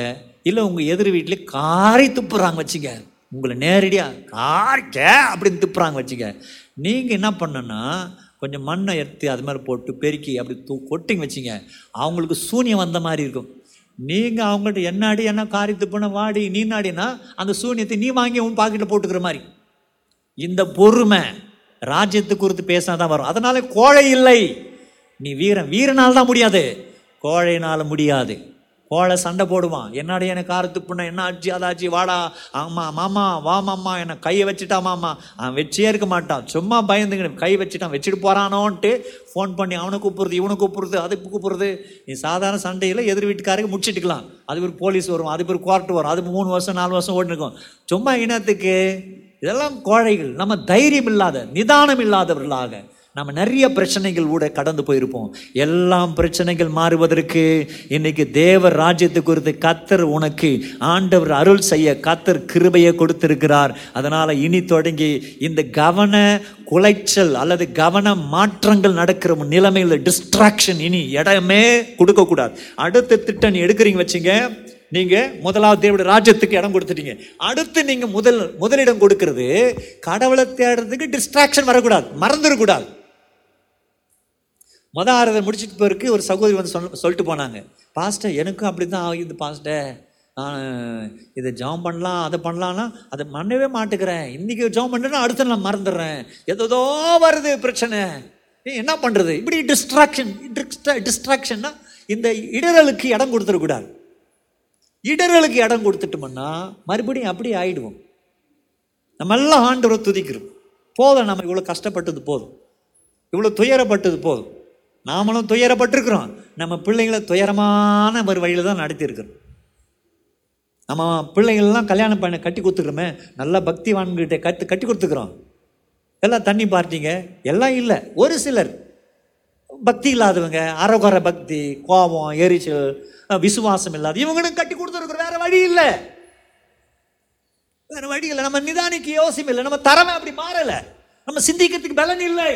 இல்லை உங்கள் எதிர் வீட்டிலே காரை துப்புறாங்க வச்சுங்க உங்களை நேரடியாக காரிக்க அப்படின்னு துப்புறாங்க வச்சுங்க நீங்கள் என்ன பண்ணுன்னா கொஞ்சம் மண்ணை எடுத்து அது மாதிரி போட்டு பெருக்கி அப்படி தூ கொட்டிங்க வச்சுங்க அவங்களுக்கு சூனியம் வந்த மாதிரி இருக்கும். நீங்கள் அவங்கள்ட்ட என்ன அடி என்ன காரியத்து துப்புன வாடி நீ நாடினா அந்த சூனியத்தை நீ வாங்கி உன் பாக்கெட்டில் போட்டுக்கிற மாதிரி. இந்த பொறுமை ராஜ்யத்து குறித்து பேசினாதான் வரும். அதனால கோழை இல்லை. நீ வீரன். வீரனால் தான் முடியாது. கோழையினால் முடியாது. கோழை சண்டை போடுவான் என்னடி எனக்கு காரத்து துப்புன என்ன ஆச்சு? அதாச்சு? வாடா. ஆமா மாமா வா மாமா. என்னை கையை வச்சுட்டா மாமா. அவன் வச்சே இருக்க மாட்டான். சும்மா பயந்துக்கிட்டு கை வச்சுட்டான் வச்சுட்டு போறானோன்ட்டு ஃபோன் பண்ணி அவனை கூப்பிடுறது இவனை கூப்பிடுறது அது கூப்பிடுறது. நீ சாதாரண சண்டையில் எதிர் வீட்டுக்காரங்க முடிச்சிட்டுக்கலாம். அது ஒரு போலீஸ் வரும் அது ஒரு கோர்ட்டு வரும். அது மூணு வருஷம் நாலு வருஷம் ஓடி இருக்கும் சும்மா இனத்துக்கு. இதெல்லாம் கோழைகள். நம்ம தைரியம் இல்லாத நிதானம் இல்லாதவர்களாக. நம்ம நிறைய பிரச்சனைகள் கூட கடந்து போயிருப்போம். எல்லாம் பிரச்சனைகள் மாறுவதற்கு இன்னைக்கு தேவ ராஜ்யத்தை குறித்து கத்தர் உனக்கு ஆண்டவர் அருள் செய்ய கத்தர் கிருபையை கொடுத்திருக்கிறார். அதனால் இனி தொடங்கி இந்த கவன குலைச்சல் அல்லது கவன மாற்றங்கள் நடக்கிற நிலைமையில் டிஸ்ட்ராக்ஷன் இனி இடமே கொடுக்கக்கூடாது அடுத்த திட்டம் நீ எடுக்கிறீங்க வச்சுங்க. நீங்க முதலாவது தேவடைய ராஜ்யத்துக்கு இடம் கொடுத்துட்டீங்க. அடுத்து நீங்க முதல் முதலிடம் கொடுக்கறது கடவுளை தேடுறதுக்கு டிஸ்ட்ராக்ஷன் வரக்கூடாது. மறந்துடக்கூடாது. மத ஆறுதல் முடிச்சிட்டு போயிருக்கு ஒரு சகோதரி வந்து சொல் சொல்லிட்டு போனாங்க. பாஸ்டர் எனக்கும் அப்படி தான் ஆகுது பாஸ்டர் நான் இதை ஜாம் பண்ணலாம் அதை பண்ணலான்னா அதை பண்ணவே மாட்டுக்கிறேன். இன்றைக்கி ஜாம் பண்ணுறேன்னா அடுத்த நான் மறந்துடுறேன். ஏதோ வருது பிரச்சனை. ஏய், என்ன பண்ணுறது இப்படி டிஸ்ட்ராக்ஷன் டிஸ்ட்ராக்ஷன்னா இந்த இடரலுக்கு இடம் கொடுத்துடக்கூடாது. இடரலுக்கு இடம் கொடுத்துட்டோம்னா மறுபடியும் அப்படியே ஆயிடுவோம். நம்ம எல்லாம் ஆண்டவரை துதிக்கிறோம். போதும் நம்ம இவ்வளோ கஷ்டப்பட்டது போதும். இவ்வளோ துயரப்பட்டது போதும். நாமளும் துயரப்பட்டிருக்கிறோம். நம்ம பிள்ளைங்களை துயரமான ஒரு வழியில் தான் நடத்தியிருக்கிறோம். நம்ம பிள்ளைங்களெல்லாம் கல்யாணம் பண்ண கட்டி கொடுத்துக்கிறோமே. நல்லா பக்திவான்கிட்ட கற்று கட்டி கொடுத்துக்கிறோம். எல்லாம் தண்ணி பார்ட்டிங்க எல்லாம் இல்லை. ஒரு சிலர். பக்தி இல்லாதவங்க அறகுற பக்தி கோபம் எரிச்சல் விசுவாசம் இல்லாத இவங்களும் கட்டி கொடுத்துருக்குற வேற வழி இல்லை. வேற வழி இல்லை. நம்ம நிதானிக்கு யோசியம் இல்லை. நம்ம தரமே அப்படி மாறலை. நம்ம சிந்திக்கிறதுக்கு பலன் இல்லை.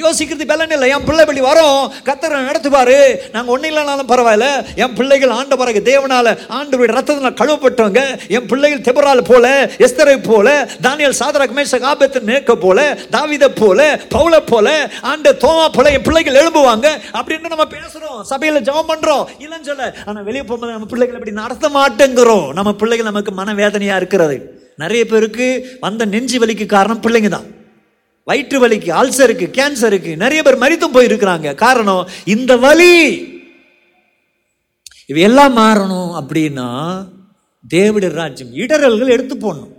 யோசிக்கிறது பலன் இல்லை. என் பிள்ளை இப்படி வரும். கத்தரை நடத்துவார் நாங்கள் ஒன்றும் இல்லைனாலும் பரவாயில்ல. என் பிள்ளைகள் ஆண்ட பிறகு தேவனால ஆண்டு ரத்தத்தில் கழுவப்பட்டவங்க என் பிள்ளைகள் தெபரால் போல எஸ்தரை போல தானியல் சாதரக் மேஷக் ஆபத்து நேக்க போல தாவித போல பவுல போல ஆண்ட தோமா போல என் பிள்ளைகள் எழும்புவாங்க. அப்படின்னு நம்ம பேசுகிறோம் சபையில் ஜெபம் பண்ணுறோம் இல்லைன்னு சொல்ல. ஆனால் வெளியே போகும்போது நம்ம பிள்ளைகள் இப்படி நடத்த மாட்டேங்கிறோம். நம்ம பிள்ளைகள் நமக்கு மனவேதனையாக இருக்கிறது. நிறைய பேருக்கு வந்த நெஞ்சு வலிக்கு காரணம் பிள்ளைங்க தான். வயிற்று வலிக்கு அல்சருக்கு கேன்சருக்கு நிறைய பேர் மரித்தும் போயிருக்கிறாங்க. காரணம் இந்த வலி. இவை எல்லாம் மாறணும் அப்படின்னா தேவிட ராஜ்யம் இடரல்கள் எடுத்து போடணும்.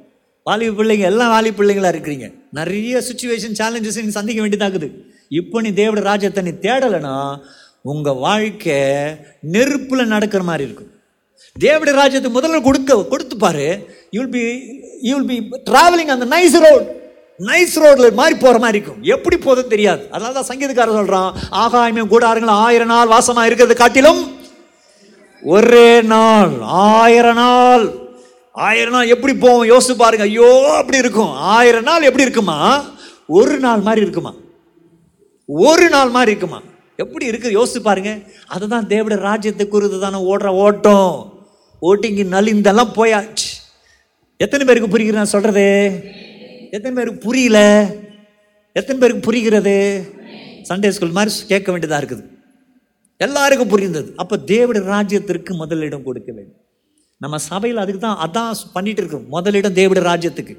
வாலிப பிள்ளைங்க எல்லாம் வாலி பிள்ளைங்களா இருக்கிறீங்க. நிறைய சுச்சுவேஷன் சேலஞ்சஸ் நீ சந்திக்க வேண்டியதாக்குது. இப்போ நீ தேவட ராஜ்யத்தை நீ தேடலைன்னா உங்கள் வாழ்க்கை நெருப்பில் நடக்கிற மாதிரி இருக்கும். தேவட ராஜ்யத்தை முதல்ல கொடுக்க கொடுத்து பாரு you'll be you'll be travelling அந்த நைஸ் ரோட் நைஸ் ரோட்ல மாதிரி போற மாதிரி இருக்கும். எப்படி போகுதுன்னு தெரியாது. அதனால தான் சங்கீதக்காரன் சொல்றான் ஆகாயமே கூடாரங்கள் ஆயிரம் நாள் வாசமா இருக்கிறது காட்டிலும் ஒரே நாள் ஆயிரம் நாள். ஆயிரம் நாள் எப்படி போவோம்? யோசிச்சு பாருங்க. ஐயோ அப்படி இருக்கும். ஆயிரம் நாள் எப்படி இருக்குமா? ஒரு நாள் மாதிரி இருக்குமா? ஒரு நாள் மாதிரி இருக்குமா? எப்படி இருக்கு யோசிச்சு பாருங்க. அதுதான் தேவட ராஜ்யத்தை குறித்து தானே. ஓடுற ஓட்டம். ஓட்டிங்கி நலிந்தெல்லாம் போயாச்சு. எத்தனை பேருக்கு புரியுது நான் சொல்றது? எத்தனை பேருக்கு புரியல? எத்தனை பேருக்கு புரிகிறது? சண்டே ஸ்கூல் மாதிரி கேட்க வேண்டியதாக இருக்குது. எல்லாருக்கும் புரிந்தது. அப்போ தேவட ராஜ்யத்திற்கு முதலிடம் கொடுக்க வேண்டும். நம்ம சபையில் அதுக்கு தான் அதான் பண்ணிட்டு இருக்கோம். முதலிடம் தேவட ராஜ்யத்துக்கு.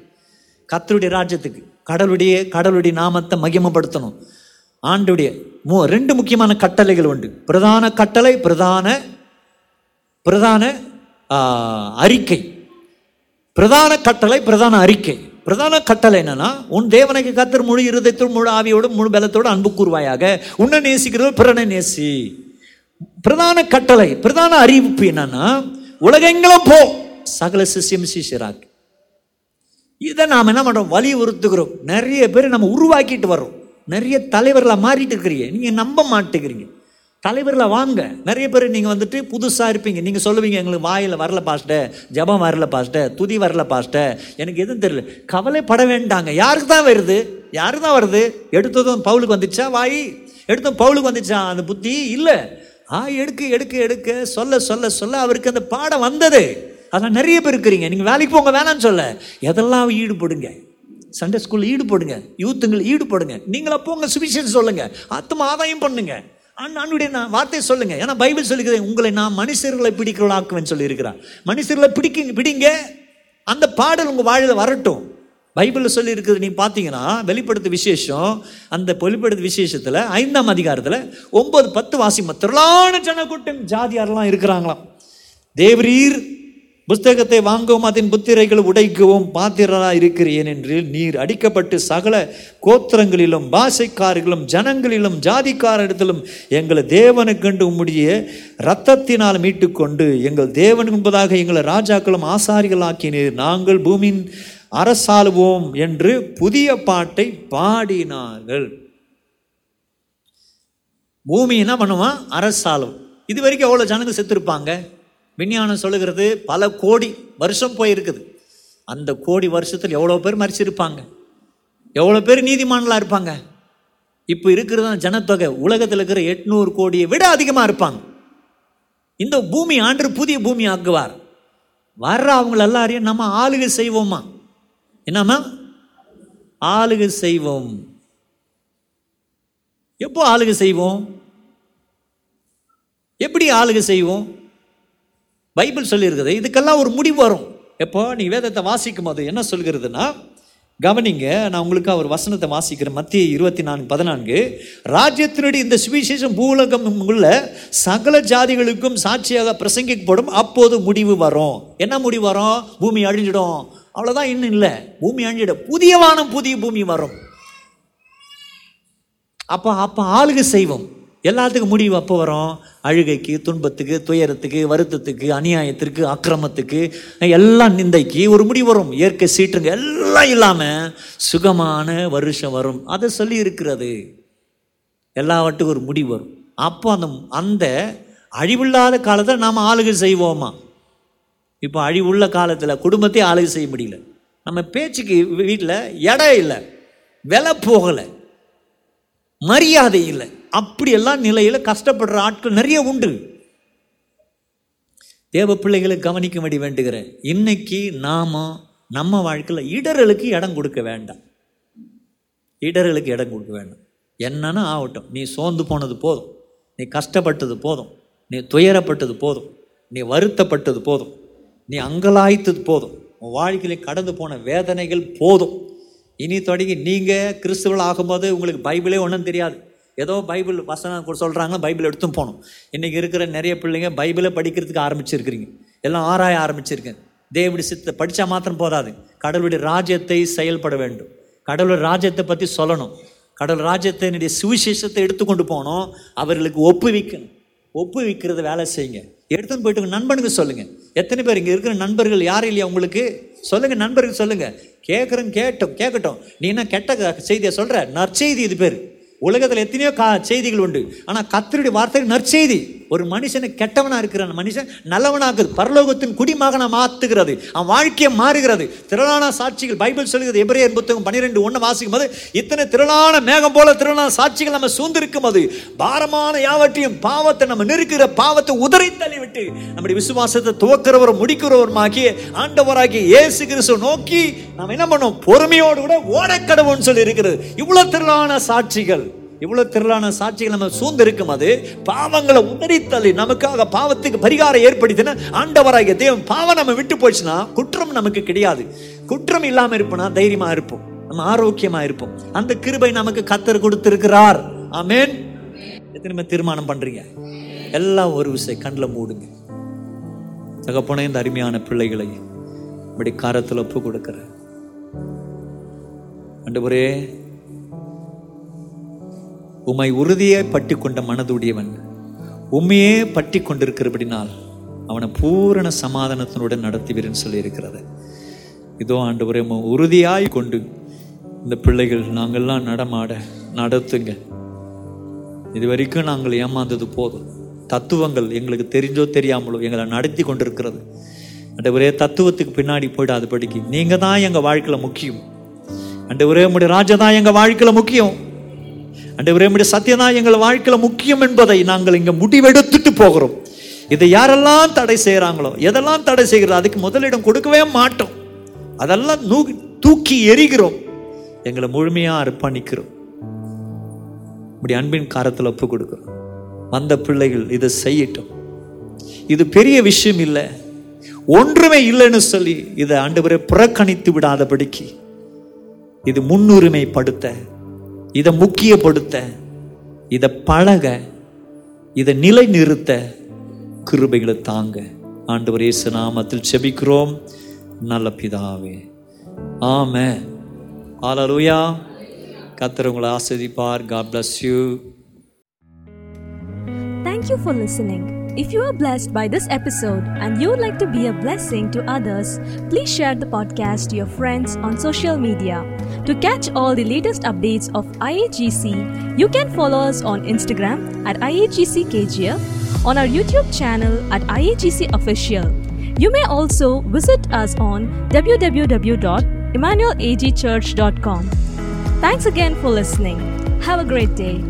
கத்தருடைய ராஜ்யத்துக்கு. கடவுளுடைய கடவுளுடைய நாமத்தை மகிமப்படுத்தணும். ஆண்டுடைய மூ ரெண்டு முக்கியமான கட்டளைகள் உண்டு. பிரதான கட்டளை பிரதான பிரதான அறிக்கை. பிரதான கட்டளை பிரதான அறிக்கை. பிரதான கட்டளை என்னன்னா உன் தேவனைக்கு கத்தர் முழு இருதயத்தோடு முழு ஆவியோடு முழு பலத்தோடு அன்பு கூறுவாயாக. உன்னை நேசிக்கிறது பிறனை நேசி. பிரதான கட்டளை பிரதான அறிவிப்பு என்னன்னா உலகெங்கிலும் போ. சகல சிஷ்யம் சிஷியராக்கு. இதை நாம் என்ன பண்ணுறோம் வலியுறுத்துகிறோம். நிறைய பேர் நம்ம உருவாக்கிட்டு வரோம் நிறைய தலைவர்களாக மாறிட்டு இருக்கிறீங்க. நீங்கள் நம்ப மாட்டேங்கிறீங்க. தலைவரில் வாங்க. நிறைய பேர் நீங்கள் வந்துட்டு புதுசாக இருப்பீங்க. நீங்கள் சொல்லுவீங்க எங்களுக்கு வாயில் வரல பாஸ்ட ஜபம் வரல பாஸ்ட துதி வரல பாஸ்ட எனக்கு எதுவும் தெரியல. கவலைப்பட வேண்டாங்க. யாருக்கு தான் வருது? யாருக்கு தான் வருது? எடுத்ததும் பவுலுக்கு வந்துச்சா? வாய். எடுத்ததும் பவுலுக்கு வந்துச்சா? அந்த புத்தி இல்லை. ஆ எடுக்க எடுக்க எடுக்க. சொல்ல சொல்ல சொல்ல அவருக்கு அந்த பாடம் வந்தது. அதான் நிறைய பேர் இருக்கிறீங்க. நீங்கள் வேலைக்கு போங்க வேணாம்னு சொல்ல. எதெல்லாம் ஈடுபடுங்க? சண்டே ஸ்கூலில் ஈடுபடுங்க. யூத்துங்களை ஈடுபடுங்க. நீங்களா போங்க சுவிசேஷம் சொல்லுங்கள் அத்தமாக ஆதாயம் பண்ணுங்கள் அன்னுடைய நான் வார்த்தையை சொல்லுங்க. ஏன்னா பைபிள் சொல்லிக்கிறது உங்களை நான் மனுஷர்களை பிடிக்கிறவளாக்குவேன் சொல்லியிருக்கிறான் மனுஷர்களை பிடிக்க பிடிங்க. அந்த பாடல் உங்கள் வாழில் வரட்டும். பைபிளில் சொல்லி நீ பார்த்தீங்கன்னா வெளிப்படுத்த விசேஷம் அந்த வெளிப்படுத்த விசேஷத்தில் ஐந்தாம் அதிகாரத்தில் ஒன்பது பத்து வாசிமா திரளான ஜனக்கூட்டம் ஜாதியாரெல்லாம் இருக்கிறாங்களாம். தேவரீர் புஸ்தகத்தை வாங்கவும் அதன் புத்திரைகள் உடைக்கவும் பாத்திரராக இருக்கிறேன் என்று நீர் அடிக்கப்பட்டு சகல கோத்திரங்களிலும் பாஷைக்காரர்களும் ஜனங்களிலும் ஜாதிக்காரிடத்திலும் எங்களை தேவனுக்கண்டு உம்முடைய இரத்தத்தினால் மீட்டுக்கொண்டு எங்கள் தேவன் என்பதாக எங்களை ராஜாக்களும் ஆசாரிகளாக்கினீர். நாங்கள் பூமியின் அரசாளுவோம் என்று புதிய பாட்டை பாடினார்கள். பூமி என்ன பண்ணுவான் அரசாளும். இது வரைக்கும் எவ்வளோ ஜனங்கள் செத்துருப்பாங்க? விஞ்ஞானம் சொல்லுகிறது பல கோடி வருஷம் போயிருக்குது. அந்த கோடி வருஷத்தில் எவ்வளோ பேர் மறிச்சிருப்பாங்க எவ்வளோ பேர் நீதிமானலாக இருப்பாங்க? இப்போ இருக்கிறது ஜனத்தொகை. உலகத்தில் இருக்கிற எட்நூறு கோடியை விட அதிகமாக இருப்பாங்க. இந்த பூமி ஆண்டு புதிய பூமி ஆக்குவார். வர்ற அவங்கள எல்லாரையும் நம்ம ஆளுகை செய்வோமா? என்னம்மா? ஆளுகை செய்வோம். எப்போ ஆளுகை செய்வோம்? எப்படி ஆளுகை செய்வோம்? பைபிள் சொல்லியிருக்குது. இதுக்கெல்லாம் ஒரு முடிவு வரும். எப்போ? நீ வேதத்தை வாசிக்கும் போது என்ன சொல்கிறதுனா கவனிங்க நான் உங்களுக்கு அவர் வசனத்தை வாசிக்கிறேன். மத்திய இருபத்தி நான்கு பதினான்கு. ராஜ்யத்தினுடைய இந்த சுவிசேஷம் பூலகம் உள்ள சகல ஜாதிகளுக்கும் சாட்சியாக பிரசங்கிக்கப்படும். அப்போது முடிவு வரும். என்ன முடிவு வரும்? பூமி அழிஞ்சிடும். அவ்வளோதான் இன்னும் இல்லை. பூமி அழிஞ்சிடும். புதிய வானம் புதிய பூமி வரும். அப்போ அப்போ ஆளுகை செய்வோம். எல்லாத்துக்கும் முடிவு அப்போ வரும். அழுகைக்கு துன்பத்துக்கு துயரத்துக்கு வருத்தத்துக்கு அநியாயத்திற்கு அக்கிரமத்துக்கு எல்லாம் நிந்தைக்கு ஒரு முடிவு வரும். இயற்கை சீற்றுங்க எல்லாம் இல்லாமல் சுகமான வருஷம் வரும். அதை சொல்லி இருக்கிறது. எல்லாவற்றுக்கும் ஒரு முடிவு வரும். அப்போ அந்த அந்த அழிவில்லாத காலத்தில் நாம் ஆளுகை செய்வோமா? இப்போ அழிவுள்ள காலத்தில் குடும்பத்தையும் ஆளுகை செய்ய முடியல. நம்ம பேச்சுக்கு வீட்டில் இடம் இல்லை. விலை போகலை. மரியாதை இல்லை. அப்படியெல்லாம் நிலையில் கஷ்டப்படுற ஆட்கள் நிறைய உண்டு. தேவ பிள்ளைகளை கவனிக்கும்படி வேண்டுகிறேன். இன்னைக்கு நாம நம்ம வாழ்க்கையில் இடர்களுக்கு இடம் கொடுக்க வேண்டாம். இடர்களுக்கு இடம் கொடுக்க வேண்டாம். என்னன்னா ஆகட்டும். நீ சோர்ந்து போனது போதும். நீ கஷ்டப்பட்டது போதும். நீ துயரப்பட்டது போதும். நீ வருத்தப்பட்டது போதும். நீ அங்கலாய்த்தது போதும். உன் வாழ்க்கையில் கடந்து போன வேதனைகள் போதும். இனி தொடங்கி நீங்கள் கிறிஸ்துவல் ஆகும்போது உங்களுக்கு பைபிளே ஒன்றும் தெரியாது. ஏதோ பைபிள் வசனம் கூட சொல்கிறாங்க பைபிள் எடுத்தும் போகணும் இன்றைக்கி இருக்கிற நிறைய பிள்ளைங்க பைபிளை படிக்கிறதுக்கு ஆரம்பிச்சிருக்கிறீங்க. எல்லாம் ஆராய ஆரம்பிச்சிருக்கேன். தேவடி சித்த படித்தா மாத்திரம் போதாது. கடவுளுடைய ராஜ்யத்தை செயல்பட வேண்டும். கடவுளுடைய ராஜ்யத்தை பற்றி சொல்லணும். கடவுள் ராஜ்யத்தினுடைய சுவிசேஷத்தை எடுத்துக்கொண்டு போகணும் அவர்களுக்கு ஒப்புவிக்கணும். ஒப்புவிக்கிறத வேலை செய்யுங்க. எடுத்துன்னு போயிட்டு நண்பனுக்கு சொல்லுங்கள் எத்தனை பேர் இங்கே இருக்கிற நண்பர்கள் யாரும் இல்லையா உங்களுக்கு? சொல்லுங்க நண்பர்கள் சொல்லுங்க. கேட்குறேன் கேட்டோம் கேட்கட்டும் நீ என்ன கெட்ட செய்தியை சொல்ற? நற்செய்தி இது பேர். உலகத்தில் எத்தனையோ கா செய்திகள் உண்டு. ஆனால் கத்தருடைய வார்த்தை நற்செய்தி. ஒரு மனுஷனை கெட்டவனாக இருக்கிற மனுஷன் நல்லவனாக்குது பரலோகத்தின் குடிமகனை மாத்துகிறது. அவன் வாழ்க்கையை மாறுகிறது. திரளான சாட்சிகள் பைபிள் சொல்லுகிறது எபிரேயர் புத்தகம் பன்னிரெண்டு ஒன்று வாசிக்கும் போது இத்தனை திரளான மேகம் போல திரளான சாட்சிகள் நம்ம சூழ்ந்திருக்கும் போது பாரமான யாவற்றையும் பாவத்தை நம்ம நெருக்கிற பாவத்தை உதறி தள்ளிவிட்டு நம்முடைய விசுவாசத்தை துவக்கிறவரும் முடிக்கிறவருமாகிய ஆண்டவராகிய இயேசு கிறிஸ்து நோக்கி நாம் என்ன பண்ணோம்? பொறுமையோடு கூட ஓடக்கடவுன்னு சொல்லி இருக்கிறது இவ்வளோ திரளான சாட்சிகள். இவ்வளவு திரளான சாட்சிகள் நம்ம சூழ்ந்து இருக்கும் அது பாவங்களை உதறித்தள்ளி நமக்காக பாவத்துக்கு பரிகாரம் ஏற்படுத்தினா ஆண்டவராகிய தேவன் பாவம் நம்ம விட்டு போச்சுன்னா குற்றம் நமக்கு கிடையாது. குற்றம் இல்லாம இருப்போம்னா தைரியமா இருப்போம். நம்ம ஆரோக்கியமா இருப்போம். அந்த கிருபை நமக்கு கத்தர் கொடுத்திருக்கிறார். ஆமேன். எத்தனை தீர்மானம் பண்றீங்க? எல்லாம் ஒரு விசை கண்ணில் மூடுங்க. தகப்பன இந்த அருமையான பிள்ளைகளை இப்படி காரத்தில் ஒப்பு அண்டு போரே உம்மை உறுதியே பற்றி கொண்ட மனதுடையவன். உண்மையே பற்றி கொண்டிருக்கிறபடினால் அவனை பூரண சமாதானத்தினுடன் நடத்துவீர்னு சொல்லி இருக்கிறது இதோ ஆண்டு உம்மை உறுதியாய் கொண்டு இந்த பிள்ளைகள் நாங்கள்லாம் நடமாட நடத்துங்க. இது வரைக்கும் நாங்கள் ஏமாந்தது போதும். தத்துவங்கள் எங்களுக்கு தெரிஞ்சோ தெரியாமலோ எங்களை நடத்தி கொண்டிருக்கிறது. ஆண்டவரே தத்துவத்துக்கு பின்னாடி போயிடாதபடிக்கு நீங்கள் தான் எங்கள் வாழ்க்கையில் முக்கியம். ஆண்டவரே உம்முடைய ராஜா தான் எங்கள் வாழ்க்கையில் முக்கியம். ஆண்டவரே உம்முடைய சத்தியதான் எங்கள் வாழ்க்கையில் முக்கியம் என்பதை நாங்கள் இங்கே முடிவெடுத்துட்டு போகிறோம். இதை யாரெல்லாம் தடை செய்கிறாங்களோ எதெல்லாம் தடை செய்கிறோம் அதுக்கு முதலிடம் கொடுக்கவே மாட்டோம். அதெல்லாம் நூ தூக்கி எறிகிறோம். எங்களை முழுமையாக அர்ப்பணிக்கிறோம். இப்படி அன்பின் காரத்தில் ஒப்பு கொடுக்குறோம். வந்த பிள்ளைகள் இதை செய்யட்டும். இது பெரிய விஷயம் இல்லை. ஒன்றுமே இல்லைன்னு சொல்லி இதை ஆண்டவரை புறக்கணித்து விடாதபடிக்கு இது முன்னுரிமைப்படுத்த இதை முக்கியப்படுத்த இதை பழக இதை நிலை நிறுத்த கிருபைகளை தாங்க. ஆண்டவர் இயேசு நாமத்தில் செபிக்கிறோம். நல்ல பிதாவே. ஆம ஆலலூயா கத்துறவங்களை உங்களை God bless you you. Thank you for listening. If you are blessed by this episode and you would like to be a blessing to others, please share the podcast to your friends on social media. To catch all the latest updates of IAGC, you can follow us on Instagram at IAGCKGF, on our YouTube channel at IAGC Official. You may also visit us on www.emmanuelagchurch.com. Thanks again for listening. Have a great day.